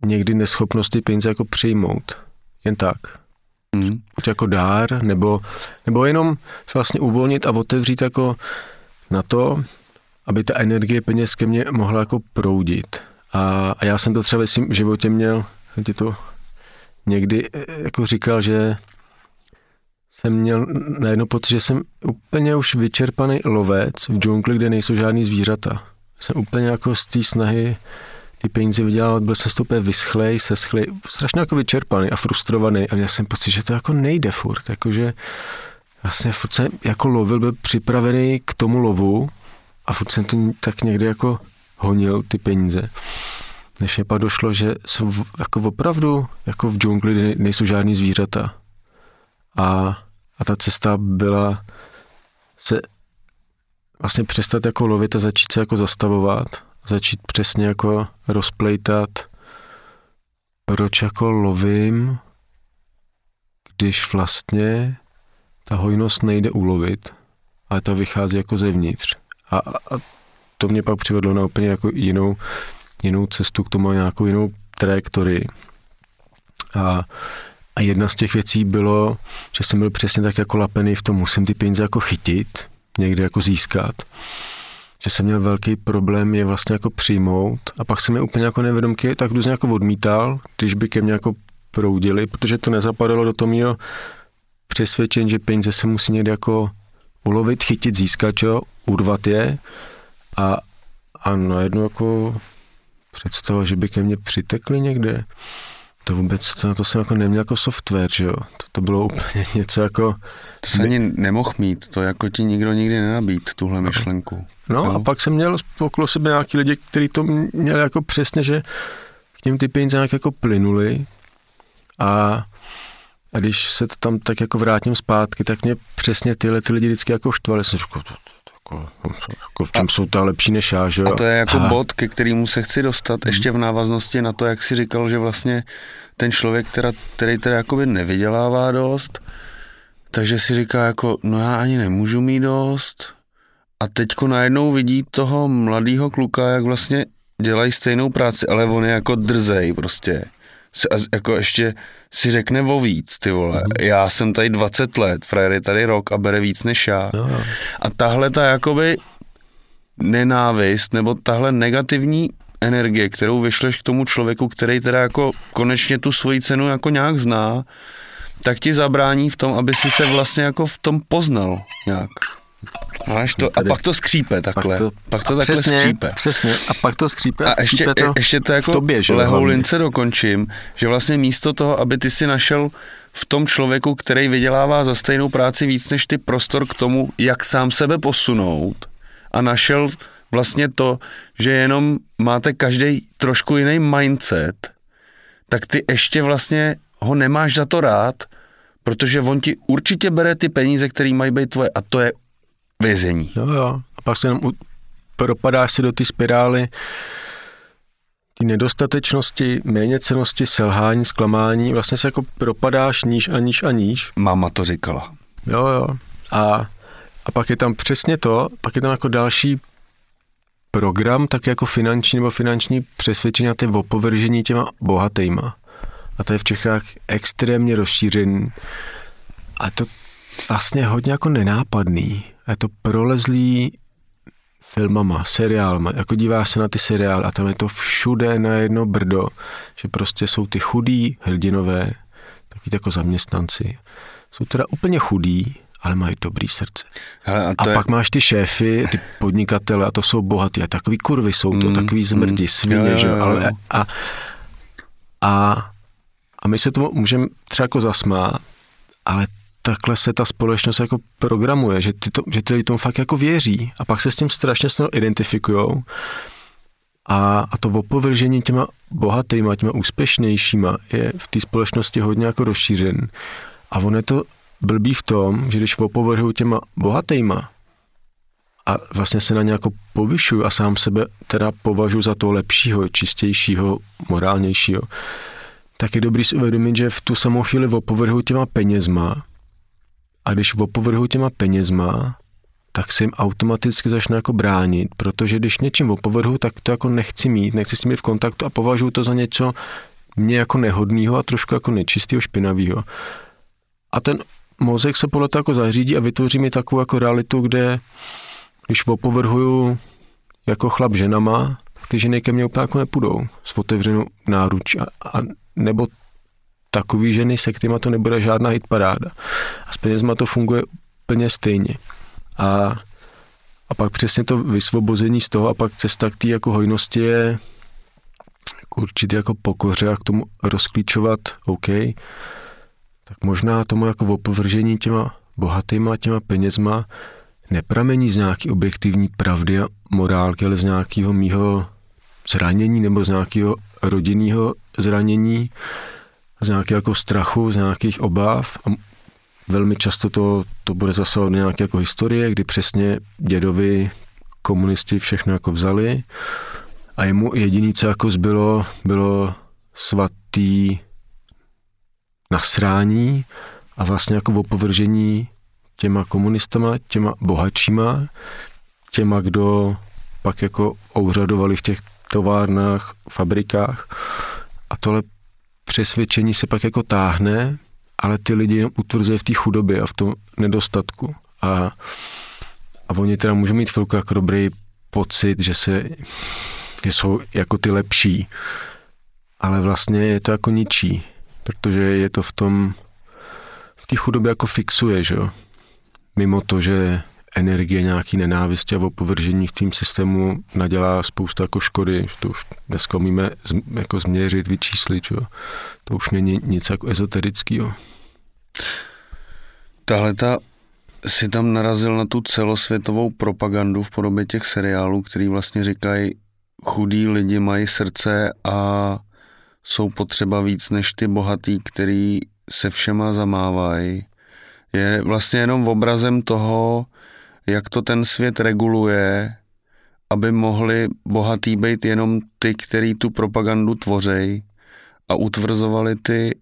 Speaker 1: někdy neschopnost ty peníze jako přijmout. Jen tak. Mm. Buď jako dár, nebo, nebo jenom se vlastně uvolnit a otevřít jako na to, aby ta energie peněz ke mně mohla jako proudit. A, a já jsem to třeba v svém životě měl, jsem ti to někdy eh, jako říkal, že jsem měl najednou pocit, že jsem úplně už vyčerpaný lovec v džungli, kde nejsou žádný zvířata. Jsem úplně jako z té snahy ty peníze vydělávat, byl jsem úplně vyschlej, seschlej, strašně jako vyčerpaný a frustrovaný a měl jsem pocit, že to jako nejde furt, jakože vlastně furt jsem jako lovil, byl připravený k tomu lovu a furt jsem to tak někdy jako honil ty peníze. Než mě pak došlo, že jsou jako opravdu jako v džungli nejsou žádný zvířata. A, a ta cesta byla se vlastně přestat jako lovit a začít se jako zastavovat. Začít přesně jako rozplejtat, proč jako lovím, když vlastně ta hojnost nejde ulovit, ale ta vychází jako zevnitř. A, a to mě pak přivedlo na úplně jako jinou, jinou cestu k tomu, nějakou jinou trajektorii. A, a jedna z těch věcí bylo, že jsem byl přesně tak jako lapený v tom, musím ty peníze jako chytit, někde jako získat. Že jsem měl velký problém je vlastně jako přijmout a pak jsem je úplně jako nevědomky tak různě jako odmítal, když by ke mně jako proudili, protože to nezapadalo do toho mého přesvědčení, že peníze se musí někde jako ulovit, chytit, získat, čo, urvat je. A, a najednou jako představa, že by ke mně přitekli někde, to vůbec, to, to jsem jako neměl jako software, že jo. To, to bylo úplně něco jako...
Speaker 2: To se ani nemohl mít, to jako ti nikdo nikdy nenabít, tuhle myšlenku.
Speaker 1: No jo? a pak jsem měl okolo sebe nějaký lidi, kteří to měli jako přesně, že k něm ty peníze nějak jako plynuli a a když se to tam tak jako vrátím zpátky, tak mě přesně tyhle ty lidi vždycky jako štvali. Jsem říkal, to, to, jako, jako v čem a, jsou ta lepší než já, že?
Speaker 2: A to je jako a... bod, ke kterému se chci dostat, ještě v návaznosti na to, jak si říkal, že vlastně ten člověk, která, který teda jakoby nevydělává dost, takže si říká jako, no já ani nemůžu mít dost. A teďko najednou vidí toho mladého kluka, jak vlastně dělají stejnou práci, ale on je jako drzej prostě jako ještě si řekne o víc, ty vole. Mm-hmm. Já jsem tady 20 let, frajer je tady rok a bere víc než já. No. A tahle ta jakoby nenávist nebo tahle negativní energie, kterou vyšleš k tomu člověku, který teda jako konečně tu svoji cenu jako nějak zná, tak ti zabrání v tom, aby si se vlastně jako v tom poznal nějak. Máš to, a pak to skřípe takhle. Pak to, pak to takhle
Speaker 1: přesně,
Speaker 2: skřípe.
Speaker 1: Přesně, a pak to skřípe a,
Speaker 2: a ještě,
Speaker 1: to
Speaker 2: ještě to jako
Speaker 1: tobě, že
Speaker 2: lehoulince dokončím, že vlastně místo toho, aby ty si našel v tom člověku, který vydělává za stejnou práci víc než ty prostor k tomu, jak sám sebe posunout a našel vlastně to, že jenom máte každý trošku jiný mindset, tak ty ještě vlastně ho nemáš za to rád, protože on ti určitě bere ty peníze, které mají být tvoje a to je vězení.
Speaker 1: Jo, jo. A pak se jenom propadáš si do ty spirály ty nedostatečnosti, méněcenosti, selhání, zklamání, vlastně se jako propadáš níž a níž a níž.
Speaker 2: Máma to říkala.
Speaker 1: Jo, jo. A, a pak je tam přesně to, pak je tam jako další program, tak jako finanční nebo finanční přesvědčení a ty opovržení těma bohatýma. A to je v Čechách extrémně rozšířený. A to vlastně hodně jako nenápadný. A je to prolezlý filmama, seriálma, jako díváš se na ty seriály a tam je to všude na jedno brdo, že prostě jsou ty chudí hrdinové, taky jako zaměstnanci. Jsou teda úplně chudí, ale mají dobrý srdce. Hele, a, a je... pak máš ty šéfy, ty podnikatele a to jsou bohatí. A takový kurvy jsou to, mm, takový zmrdi, mm, svině, že ale a, a, a my se tomu můžeme třeba jako zasmát, ale takhle se ta společnost jako programuje, že ty, to, že ty tomu fakt jako věří a pak se s tím strašně snadno identifikujou a, a to opovržení těma bohatýma, těma úspěšnějšíma je v té společnosti hodně jako rozšířen. A on je to blbý v tom, že když opovrhuju těma bohatýma a vlastně se na ně jako povyšuju a sám sebe teda považuji za toho lepšího, čistějšího, morálnějšího, tak je dobrý si uvědomit, že v tu samou chvíli opovrhuju těma penězma a když opovrhu těma penězma, tak se jim automaticky začne jako bránit, protože když něčím opovrhu, tak to jako nechci mít, nechci s nimi v kontaktu a považuji to za něco mě jako nehodného a trošku jako nečistého, špinavého. A ten mozek se podle toho jako zařídí a vytvoří mi takovou jako realitu, kde když opovrhuju jako chlap ženama, ty ženy ke mně úplně jako nepůjdou s otevřenou náruč a, a nebo takový ženy, se kterýma to nebude žádná hitparáda. A s penězma to funguje úplně stejně. A, a pak přesně to vysvobození z toho a pak cesta k té jako hojnosti je určitě jako pokoře a k tomu rozklíčovat, OK, tak možná tomu jako opovržení těma bohatýma těma penězma nepramení z nějaký objektivní pravdy a morálky, ale z nějakého mýho zranění nebo z nějakého rodinného zranění, z nějakého jako strachu, z nějakých obav a velmi často to, to bude zasahovat nějaké jako historie, kdy přesně dědovi komunisti všechno jako vzali a jemu jediný, co jako zbylo, bylo svatý nasrání a vlastně jako opovržení těma komunistama, těma bohatšíma, těma, kdo pak jako ouřadovali v těch továrnách, fabrikách. A tohle přesvědčení se pak jako táhne, ale ty lidi jenom utvrzuje v té chudobě a v tom nedostatku. A, a oni teda můžou mít chvilku jako dobrý pocit, že se že jsou jako ty lepší, ale vlastně je to jako ničí, protože je to v tom, v té chudobě jako fixuje, že jo. Mimo to, že energie nějaký nenávisti a opovržení v tím systému nadělá spousta jako škody, to už dneska umíme jako změřit, vyčíslit, jo. To už není nic jako ezoterického.
Speaker 2: Tahle ta si tam narazil na tu celosvětovou propagandu v podobě těch seriálů, který vlastně říkají, chudí lidi mají srdce a jsou potřeba víc než ty bohatý, který se všema zamávají. Je vlastně jenom obrazem toho, jak to ten svět reguluje, aby mohli bohatý být jenom ty, který tu propagandu tvořejí a utvrzovali ty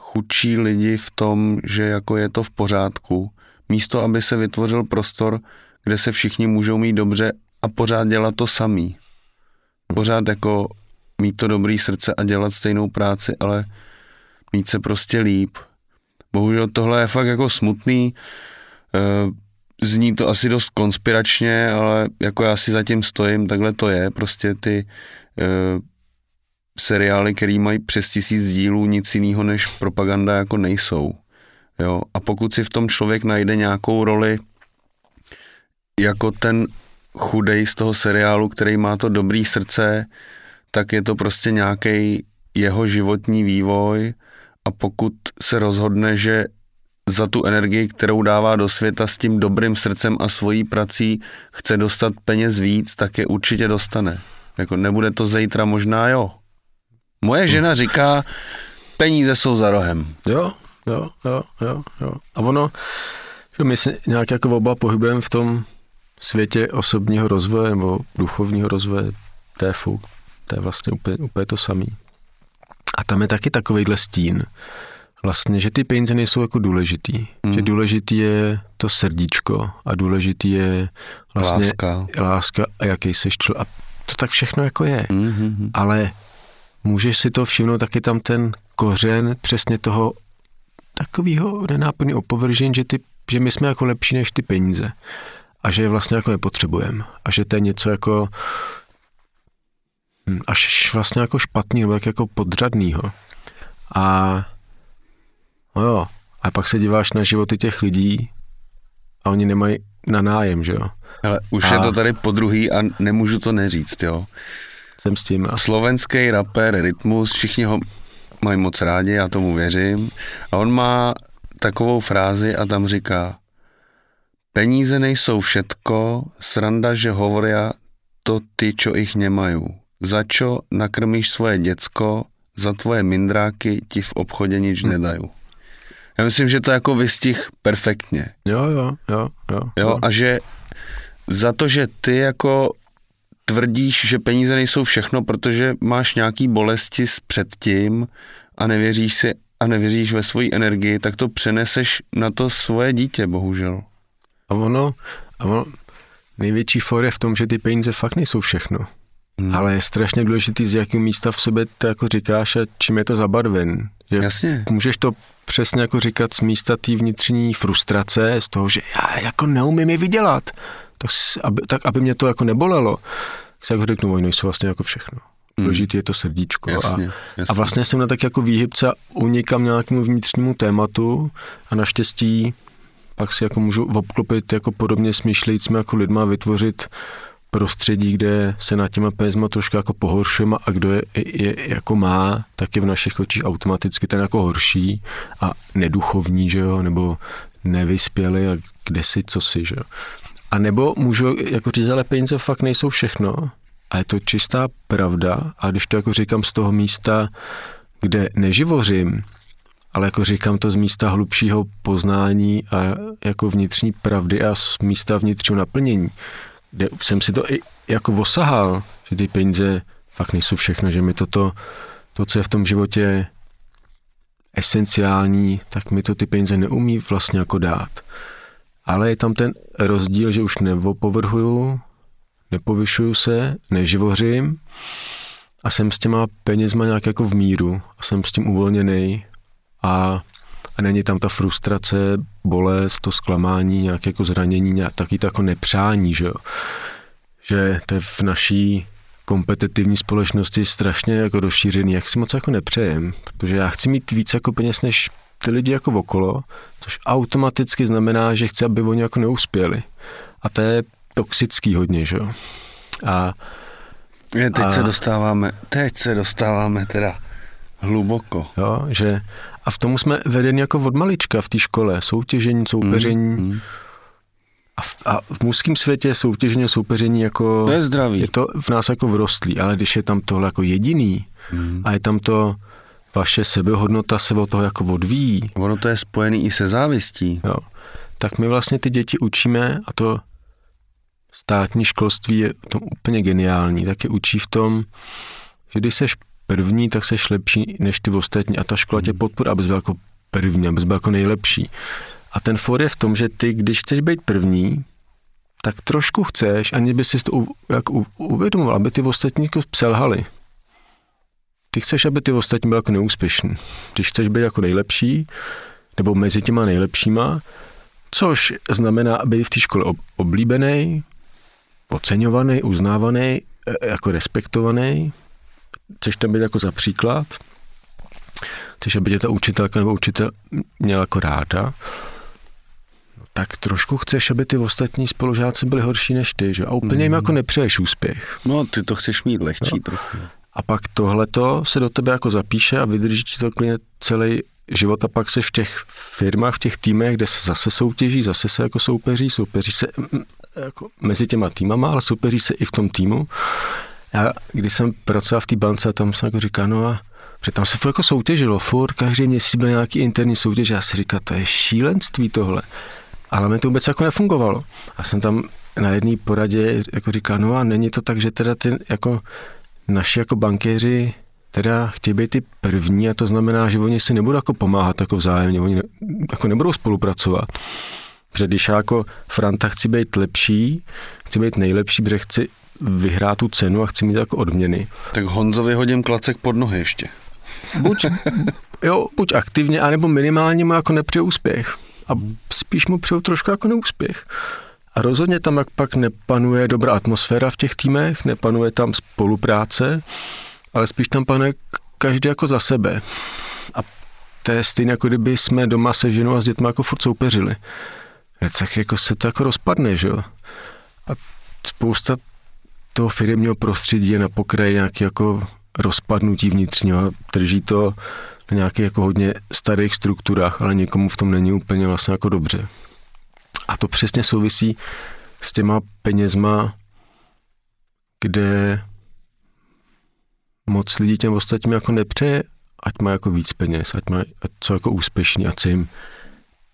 Speaker 2: chudší lidi v tom, že jako je to v pořádku, místo aby se vytvořil prostor, kde se všichni můžou mít dobře a pořád dělat to samý. Pořád jako mít to dobrý srdce a dělat stejnou práci, ale mít se prostě líp. Bohužel tohle je fakt jako smutný, eh, zní to asi dost konspiračně, ale jako já si zatím stojím, takhle to je, prostě ty uh, seriály, které mají přes tisíc dílů, nic jiného než propaganda jako nejsou. Jo? A pokud si v tom člověk najde nějakou roli jako ten chudej z toho seriálu, který má to dobrý srdce, tak je to prostě nějaký jeho životní vývoj a pokud se rozhodne, že za tu energii, kterou dává do světa s tím dobrým srdcem a svojí prací chce dostat peněz víc, tak je určitě dostane. Jako nebude to zítra možná, jo. Moje žena říká, peníze jsou za rohem.
Speaker 1: Jo, jo, jo, jo, jo. A ono, že my se nějak jako oba pohybujeme v tom světě osobního rozvoje nebo duchovního rozvoje, to je fuk, to je vlastně úplně, úplně to samý. A tam je taky takovýhle stín, vlastně, že ty peníze nejsou jako důležitý. Hmm. Že důležitý je to srdíčko a důležitý je vlastně
Speaker 2: láska,
Speaker 1: láska a jaký seš čl- A to tak všechno jako je. Hmm. Ale můžeš si to všimnout taky tam ten kořen přesně toho takového nenáplný opovržení, že, ty, že my jsme jako lepší než ty peníze a že je vlastně jako nepotřebujeme a že to je něco jako hm, až vlastně jako špatný nebo jako podřadnýho. A no jo, a pak se díváš na životy těch lidí a oni nemají na nájem, že jo.
Speaker 2: Ale už a... je to tady po druhý a nemůžu to neříct, jo.
Speaker 1: Jsem s tím. A...
Speaker 2: Slovenský rapper Rytmus, všichni ho mají moc rádi, já tomu věřím. A on má takovou frázi a tam říká, Peníze nejsou všetko, sranda, že hovoria to ty, čo ich nemají. Za čo nakrmíš svoje děcko, za tvoje mindráky ti v obchodě nič hm. nedají. Já myslím, že to jako vystih perfektně.
Speaker 1: Jo, jo, jo, jo.
Speaker 2: Jo, a že za to, že ty jako tvrdíš, že peníze nejsou všechno, protože máš nějaký bolesti s předtím a nevěříš si a nevěříš ve svoji energii, tak to přeneseš na to svoje dítě, bohužel.
Speaker 1: A ono, a ono největší for je v tom, že ty peníze fakt nejsou všechno. Hmm. Ale je strašně důležitý, z jakého místa v sobě to jako říkáš a čím je to zabarven.
Speaker 2: Že Jasně.
Speaker 1: Můžeš to přesně jako říkat z místa té vnitřní frustrace, z toho, že já jako neumím je vydělat, tak aby, tak aby mě to jako nebolelo, tak jako řeknu, oni jsou vlastně jako všechno. důležitý je to srdíčko.
Speaker 2: Jasně,
Speaker 1: a,
Speaker 2: jasně.
Speaker 1: a vlastně jsem na tak jako výhybce unikám nějakému vnitřnímu tématu a naštěstí pak si jako můžu obklopit jako podobně smýšlejícími jako lidma vytvořit prostředí, kde se nad těma penězma trošku jako pohoršujeme a kdo je, je, jako má, tak je v našich očích automaticky ten jako horší a neduchovní, že jo, nebo nevyspělý a kde si, co si, že jo. A nebo můžu jako říct, ale peníze fakt nejsou všechno a je to čistá pravda a když to jako říkám z toho místa, kde neživořím, ale jako říkám to z místa hlubšího poznání a jako vnitřní pravdy a z místa vnitřního naplnění, kde jsem si to i jako osahal, že ty peníze fakt nejsou všechno, že mi toto, to, co je v tom životě esenciální, tak mi to ty peníze neumí vlastně jako dát. Ale je tam ten rozdíl, že už neopovrhuju, nepovyšuju se, neživořím a jsem s těma penězma nějak jako v míru a jsem s tím uvolněný a, a není tam ta frustrace, bolest, to zklamání, nějaké jako zranění, nějak, taky to jako nepřání, že jo. Že to je v naší kompetitivní společnosti strašně jako rozšířený, jak si moc jako nepřejem, protože já chci mít víc jako peněz než ty lidi jako okolo, což automaticky znamená, že chci, aby oni jako neuspěli. A to je toxický hodně, že jo. A,
Speaker 2: je, teď a, se dostáváme, teď se dostáváme teda hluboko.
Speaker 1: Jo, že a v tomu jsme vedeni jako od malička v té škole, soutěžení, soupeření. Mm, mm. A v, a v mužském světě soutěžení a soupeření jako...
Speaker 2: To je zdravý.
Speaker 1: Je to v nás jako vrostlý, ale když je tam tohle jako jediný mm. a je tam to vaše sebehodnota se od toho jako odvíjí.
Speaker 2: Ono to je spojený i se závistí.
Speaker 1: Jo. Tak my vlastně ty děti učíme a to státní školství je to úplně geniální, tak je učí v tom, že když seš první, tak seš lepší než ty ostatní a ta škola tě hmm. podporuje, abys byl jako první, abys byl jako nejlepší. A ten for je v tom, že ty, když chceš být první, tak trošku chceš, ani by si to jak uvědomoval, aby ty ostatní jako selhali. Ty chceš, aby ty ostatní byly jako neúspěšní. Když chceš být jako nejlepší, nebo mezi těma nejlepšíma, což znamená být v té škole oblíbený, oceňovaný, uznávaný, e, jako respektovaný, chceš tam být jako za příklad, chceš, aby tě ta učitelka nebo učitel měla jako ráda, no, tak trošku chceš, aby ty ostatní spolužáci byli horší než ty, že? A úplně jim hmm. jako nepřeješ úspěch.
Speaker 2: No, ty to chceš mít lehčí no. trochu.
Speaker 1: A pak tohleto se do tebe jako zapíše a vydrží ti to klidně celý život a pak se v těch firmách, v těch týmech, kde se zase soutěží, zase se jako soupeří, soupeří se jako mezi těma týmama, ale soupeří se i v tom týmu. Já, když jsem pracoval v té bance, tam jsem jako říkal, no a že tam se jako soutěžilo, furt každý měsíc byl nějaký interní soutěž, já si říkal, to je šílenství tohle. Ale mi to vůbec jako nefungovalo. A jsem tam na jedné poradě jako říkal, no a není to tak, že teda ty jako naši jako bankéři teda chtějí být ty první a to znamená, že oni si nebudou jako pomáhat jako vzájemně, oni ne, jako nebudou spolupracovat. Protože když já jako Franta chci být lepší, chci být nejlepší, protože chci vyhrát tu cenu a chci mít jako odměny.
Speaker 2: Tak Honzovi hodím klacek pod nohy ještě.
Speaker 1: Buď, jo, buď aktivně, anebo minimálně mu jako nepřeju úspěch. A spíš mu přeju trošku jako neúspěch. A rozhodně tam jak pak nepanuje dobrá atmosféra v těch týmech, nepanuje tam spolupráce, ale spíš tam panuje každý jako za sebe. A to je stejně jako kdyby jsme doma se ženou a s dětmi jako furt soupeřili. Tak jako se to jako rozpadne, že jo. A spousta toho firmního prostředí je na pokraji nějaký jako rozpadnutí vnitřního, drží to na nějakých jako hodně starých strukturách, ale někomu v tom není úplně vlastně jako dobře. A to přesně souvisí s těma penězma, kde moc lidí těm ostatním jako nepřeje, ať má jako víc peněz, ať, má, ať jsou jako úspěšní, ať se jim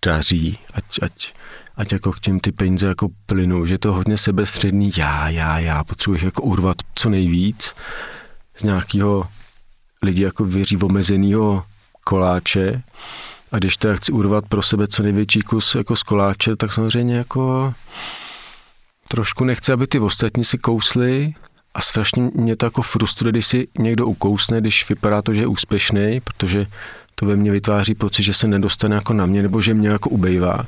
Speaker 1: daří, ať, ať, ať jako k těm ty peníze jako plynou, že to hodně sebestředný. Já, já, já, potřebuji jako urvat co nejvíc z nějakého lidi jako věří v omezenýho koláče. A když teda chci urvat pro sebe co největší kus jako z koláče, tak samozřejmě jako trošku nechci, aby ty ostatní si kousli. A strašně mě to jako frustruje, když si někdo ukousne, když vypadá to, že je úspěšný, protože to ve mně vytváří pocit, že se nedostane jako na mě, nebo že mě jako ubejvá.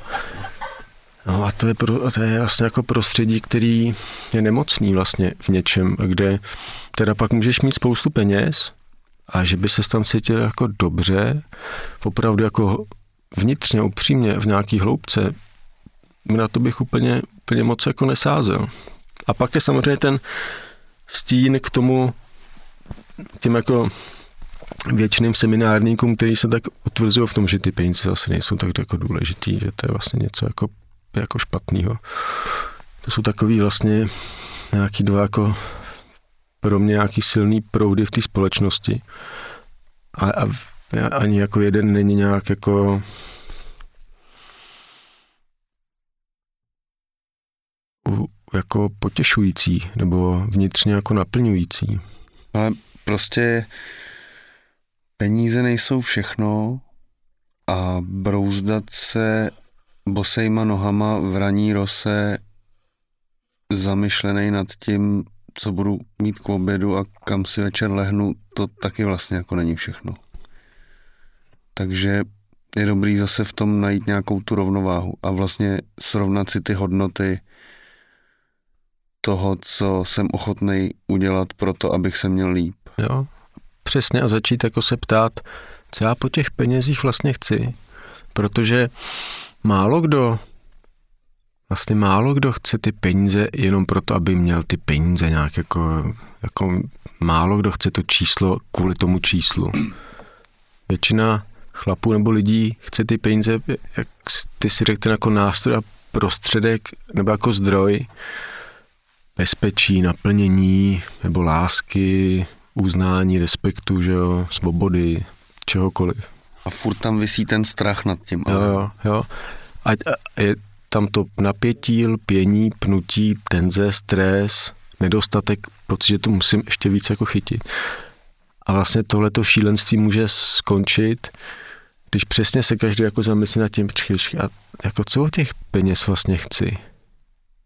Speaker 1: No a to je, pro, to je vlastně jako prostředí, který je nemocný vlastně v něčem, kde teda pak můžeš mít spoustu peněz a že by se tam cítil jako dobře, opravdu jako vnitřně, upřímně, v nějaký hloubce, na to bych úplně, úplně moc jako nesázel. A pak je samozřejmě ten stín k tomu, těm jako většiným seminárníkům, který se tak utvrzují v tom, že ty peníze zase nejsou tak jako důležitý, že to je vlastně něco jako, jako špatného. To jsou takový vlastně nějaký dva jako pro mě nějaký silný proudy v té společnosti. A, a ani jako jeden není nějak jako jako potěšující nebo vnitřně jako naplňující.
Speaker 2: Ale prostě peníze nejsou všechno a brouzdat se bosejma nohama v raní rose zamyšlený nad tím, co budu mít k obědu a kam si večer lehnu, to taky vlastně jako není všechno. Takže je dobrý zase v tom najít nějakou tu rovnováhu a vlastně srovnat si ty hodnoty toho, co jsem ochotný udělat pro to, abych se měl líp.
Speaker 1: Jo, přesně a začít jako se ptát, co já po těch penězích vlastně chci, protože málo kdo vlastně málo kdo chce ty peníze jenom proto, aby měl ty peníze nějak jako, jako málo kdo chce to číslo kvůli tomu číslu. Většina chlapů nebo lidí chce ty peníze, jak ty si řekl, jako nástroj a prostředek nebo jako zdroj bezpečí, naplnění nebo lásky, uznání, respektu, že jo, svobody, čehokoliv.
Speaker 2: A furt tam vysí ten strach nad tím.
Speaker 1: Jo, jo, jo. A, a je tam to napětí, lpění, pnutí, tenze, stres, nedostatek, pocit, že to musím ještě víc jako chytit. A vlastně tohleto šílenství může skončit, když přesně se každý jako zamyslí nad tím, počkej, a jako co o těch peněz vlastně chci?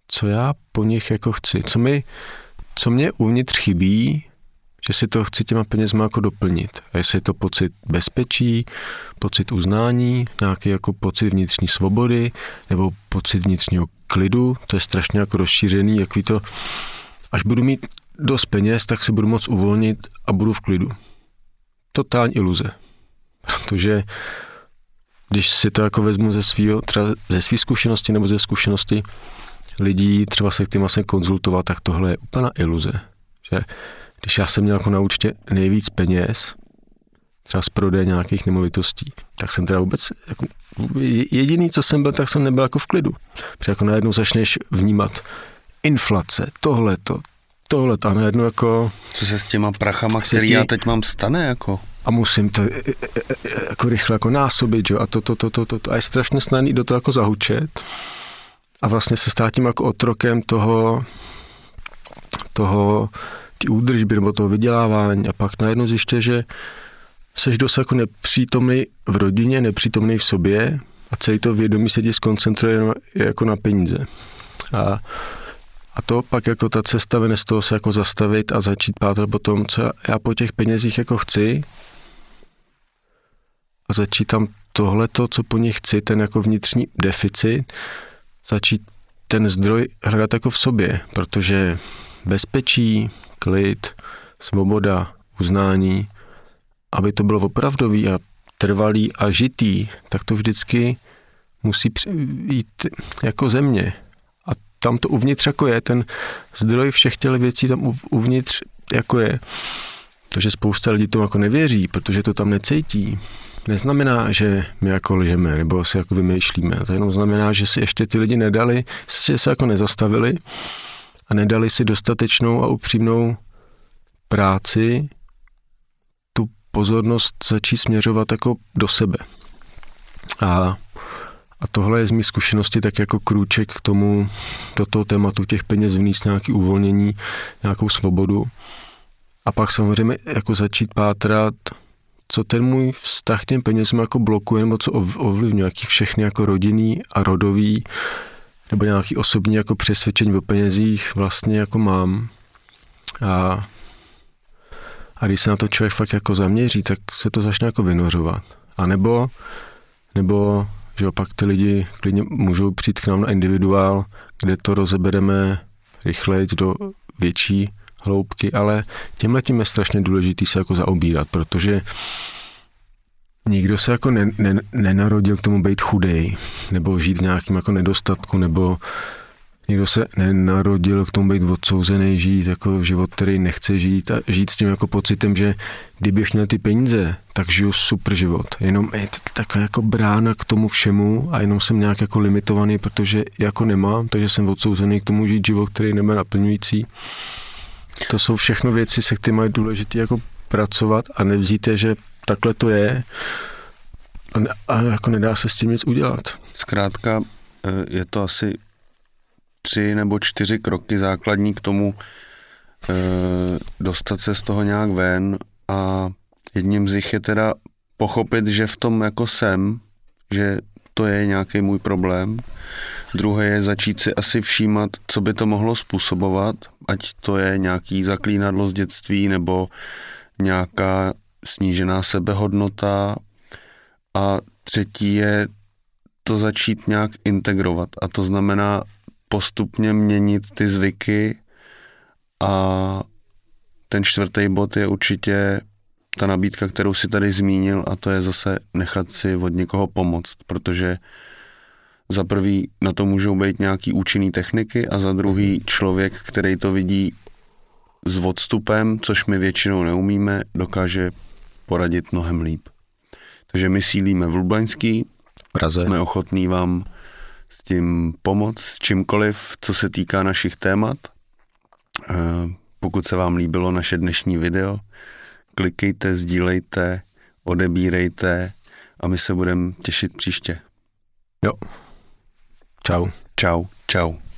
Speaker 1: Co já po nich jako chci? Co mi, co mě uvnitř chybí, že si to chci těma penězma jako doplnit. A jestli je to pocit bezpečí, pocit uznání, nějaký jako pocit vnitřní svobody, nebo pocit vnitřního klidu, to je strašně jako rozšířený, jaký to, až budu mít dost peněz, tak se budu moc uvolnit a budu v klidu. Totální iluze. Protože když si to jako vezmu ze svýho, třeba ze svý zkušenosti nebo ze zkušenosti lidí, třeba se k tím vlastně konzultovat, tak tohle je úplná iluze. Že když já jsem měl jako na účtě nejvíc peněz, třeba z prodeje nějakých nemovitostí, tak jsem teda vůbec, jako, jediný, co jsem byl, tak jsem nebyl jako v klidu. Protože jako najednou začneš vnímat inflace, tohleto, tohleto a najednou jako...
Speaker 2: Co se s těma prachama, který ti, já teď mám, stane jako?
Speaker 1: A musím to e, e, e, jako rychle jako násobit, jo, a to, to, to, to, to, to. A je strašně snadný do toho jako zahučet a vlastně se stát tím jako otrokem toho, toho, údržby nebo toho vydělávání a pak najednou zjiště, že seš dost jako nepřítomný v rodině, nepřítomný v sobě a celý to vědomí se ti skoncentruje jako na peníze. A, a to pak jako ta cesta vene z toho se jako zastavit a začít pátrat po tom, co já po těch penězích jako chci a začít tam tohleto, co po nich chci, ten jako vnitřní deficit, začít ten zdroj hledat jako v sobě, protože bezpečí, klid, svoboda, uznání, aby to bylo opravdový a trvalý a žitý, tak to vždycky musí jít jako země. A tam to uvnitř jako je, ten zdroj všech těch věcí tam uvnitř jako je. To, že spousta lidí to jako nevěří, protože to tam necítí, neznamená, že my jako lžeme nebo si jako vymýšlíme. To jenom znamená, že si ještě ty lidi nedali, že se jako nezastavili a nedali si dostatečnou a upřímnou práci tu pozornost začít směřovat jako do sebe. A, a tohle je z mých zkušenosti tak jako krůček k tomu, do toho tématu těch peněz vníst nějaký uvolnění, nějakou svobodu. A pak samozřejmě jako začít pátrat, co ten můj vztah k těm penězům jako blokuje, nebo co ovlivňuje, jaký všechny jako rodinný a rodový nebo nějaký osobní jako přesvědčení o penězích vlastně jako mám. A, a když se na to člověk fakt jako zaměří, tak se to začne jako vynořovat. A nebo, nebo že opak ty lidi klidně můžou přijít k nám na individuál, kde to rozebereme rychleji do větší hloubky, ale tímhle tím je strašně důležitý se jako zaobírat, protože nikdo se jako ne, ne, nenarodil k tomu být chudej, nebo žít v nějakém jako nedostatku, nebo nikdo se nenarodil k tomu být odsouzený, žít jako život, který nechce žít a žít s tím jako pocitem, že kdybych měl ty peníze, tak žiju super život. Jenom je to taková jako brána k tomu všemu a jenom jsem nějak jako limitovaný, protože jako nemám, takže jsem odsouzený k tomu žít život, který nemá naplňující. To jsou všechno věci, se kterými je důležité jako pracovat a nevzít je, že takhle to je a, ne, a jako nedá se s tím nic udělat.
Speaker 2: Zkrátka eh, je to asi tři nebo čtyři kroky základní k tomu e, dostat se z toho nějak ven a jedním z nich je teda pochopit, že v tom jako jsem, že to je nějaký můj problém. Druhé je začít si asi všímat, co by to mohlo způsobovat, ať to je nějaký zaklínadlo z dětství nebo nějaká snížená sebehodnota. A třetí je to začít nějak integrovat. A to znamená postupně měnit ty zvyky a ten čtvrtý bod je určitě ta nabídka, kterou si tady zmínil a to je zase nechat si od někoho pomoct, protože za prvý na to můžou být nějaký účinný techniky a za druhý člověk, který to vidí s odstupem, což my většinou neumíme, dokáže poradit mnohem líp. Takže my sílíme v Lublaňský,
Speaker 1: Praze.
Speaker 2: jsme ochotní vám s tím pomoct, s čímkoliv, co se týká našich témat. Eh, pokud se vám líbilo naše dnešní video, klikejte, sdílejte, odebírejte a my se budeme těšit příště.
Speaker 1: Jo. Čau.
Speaker 2: Čau, čau.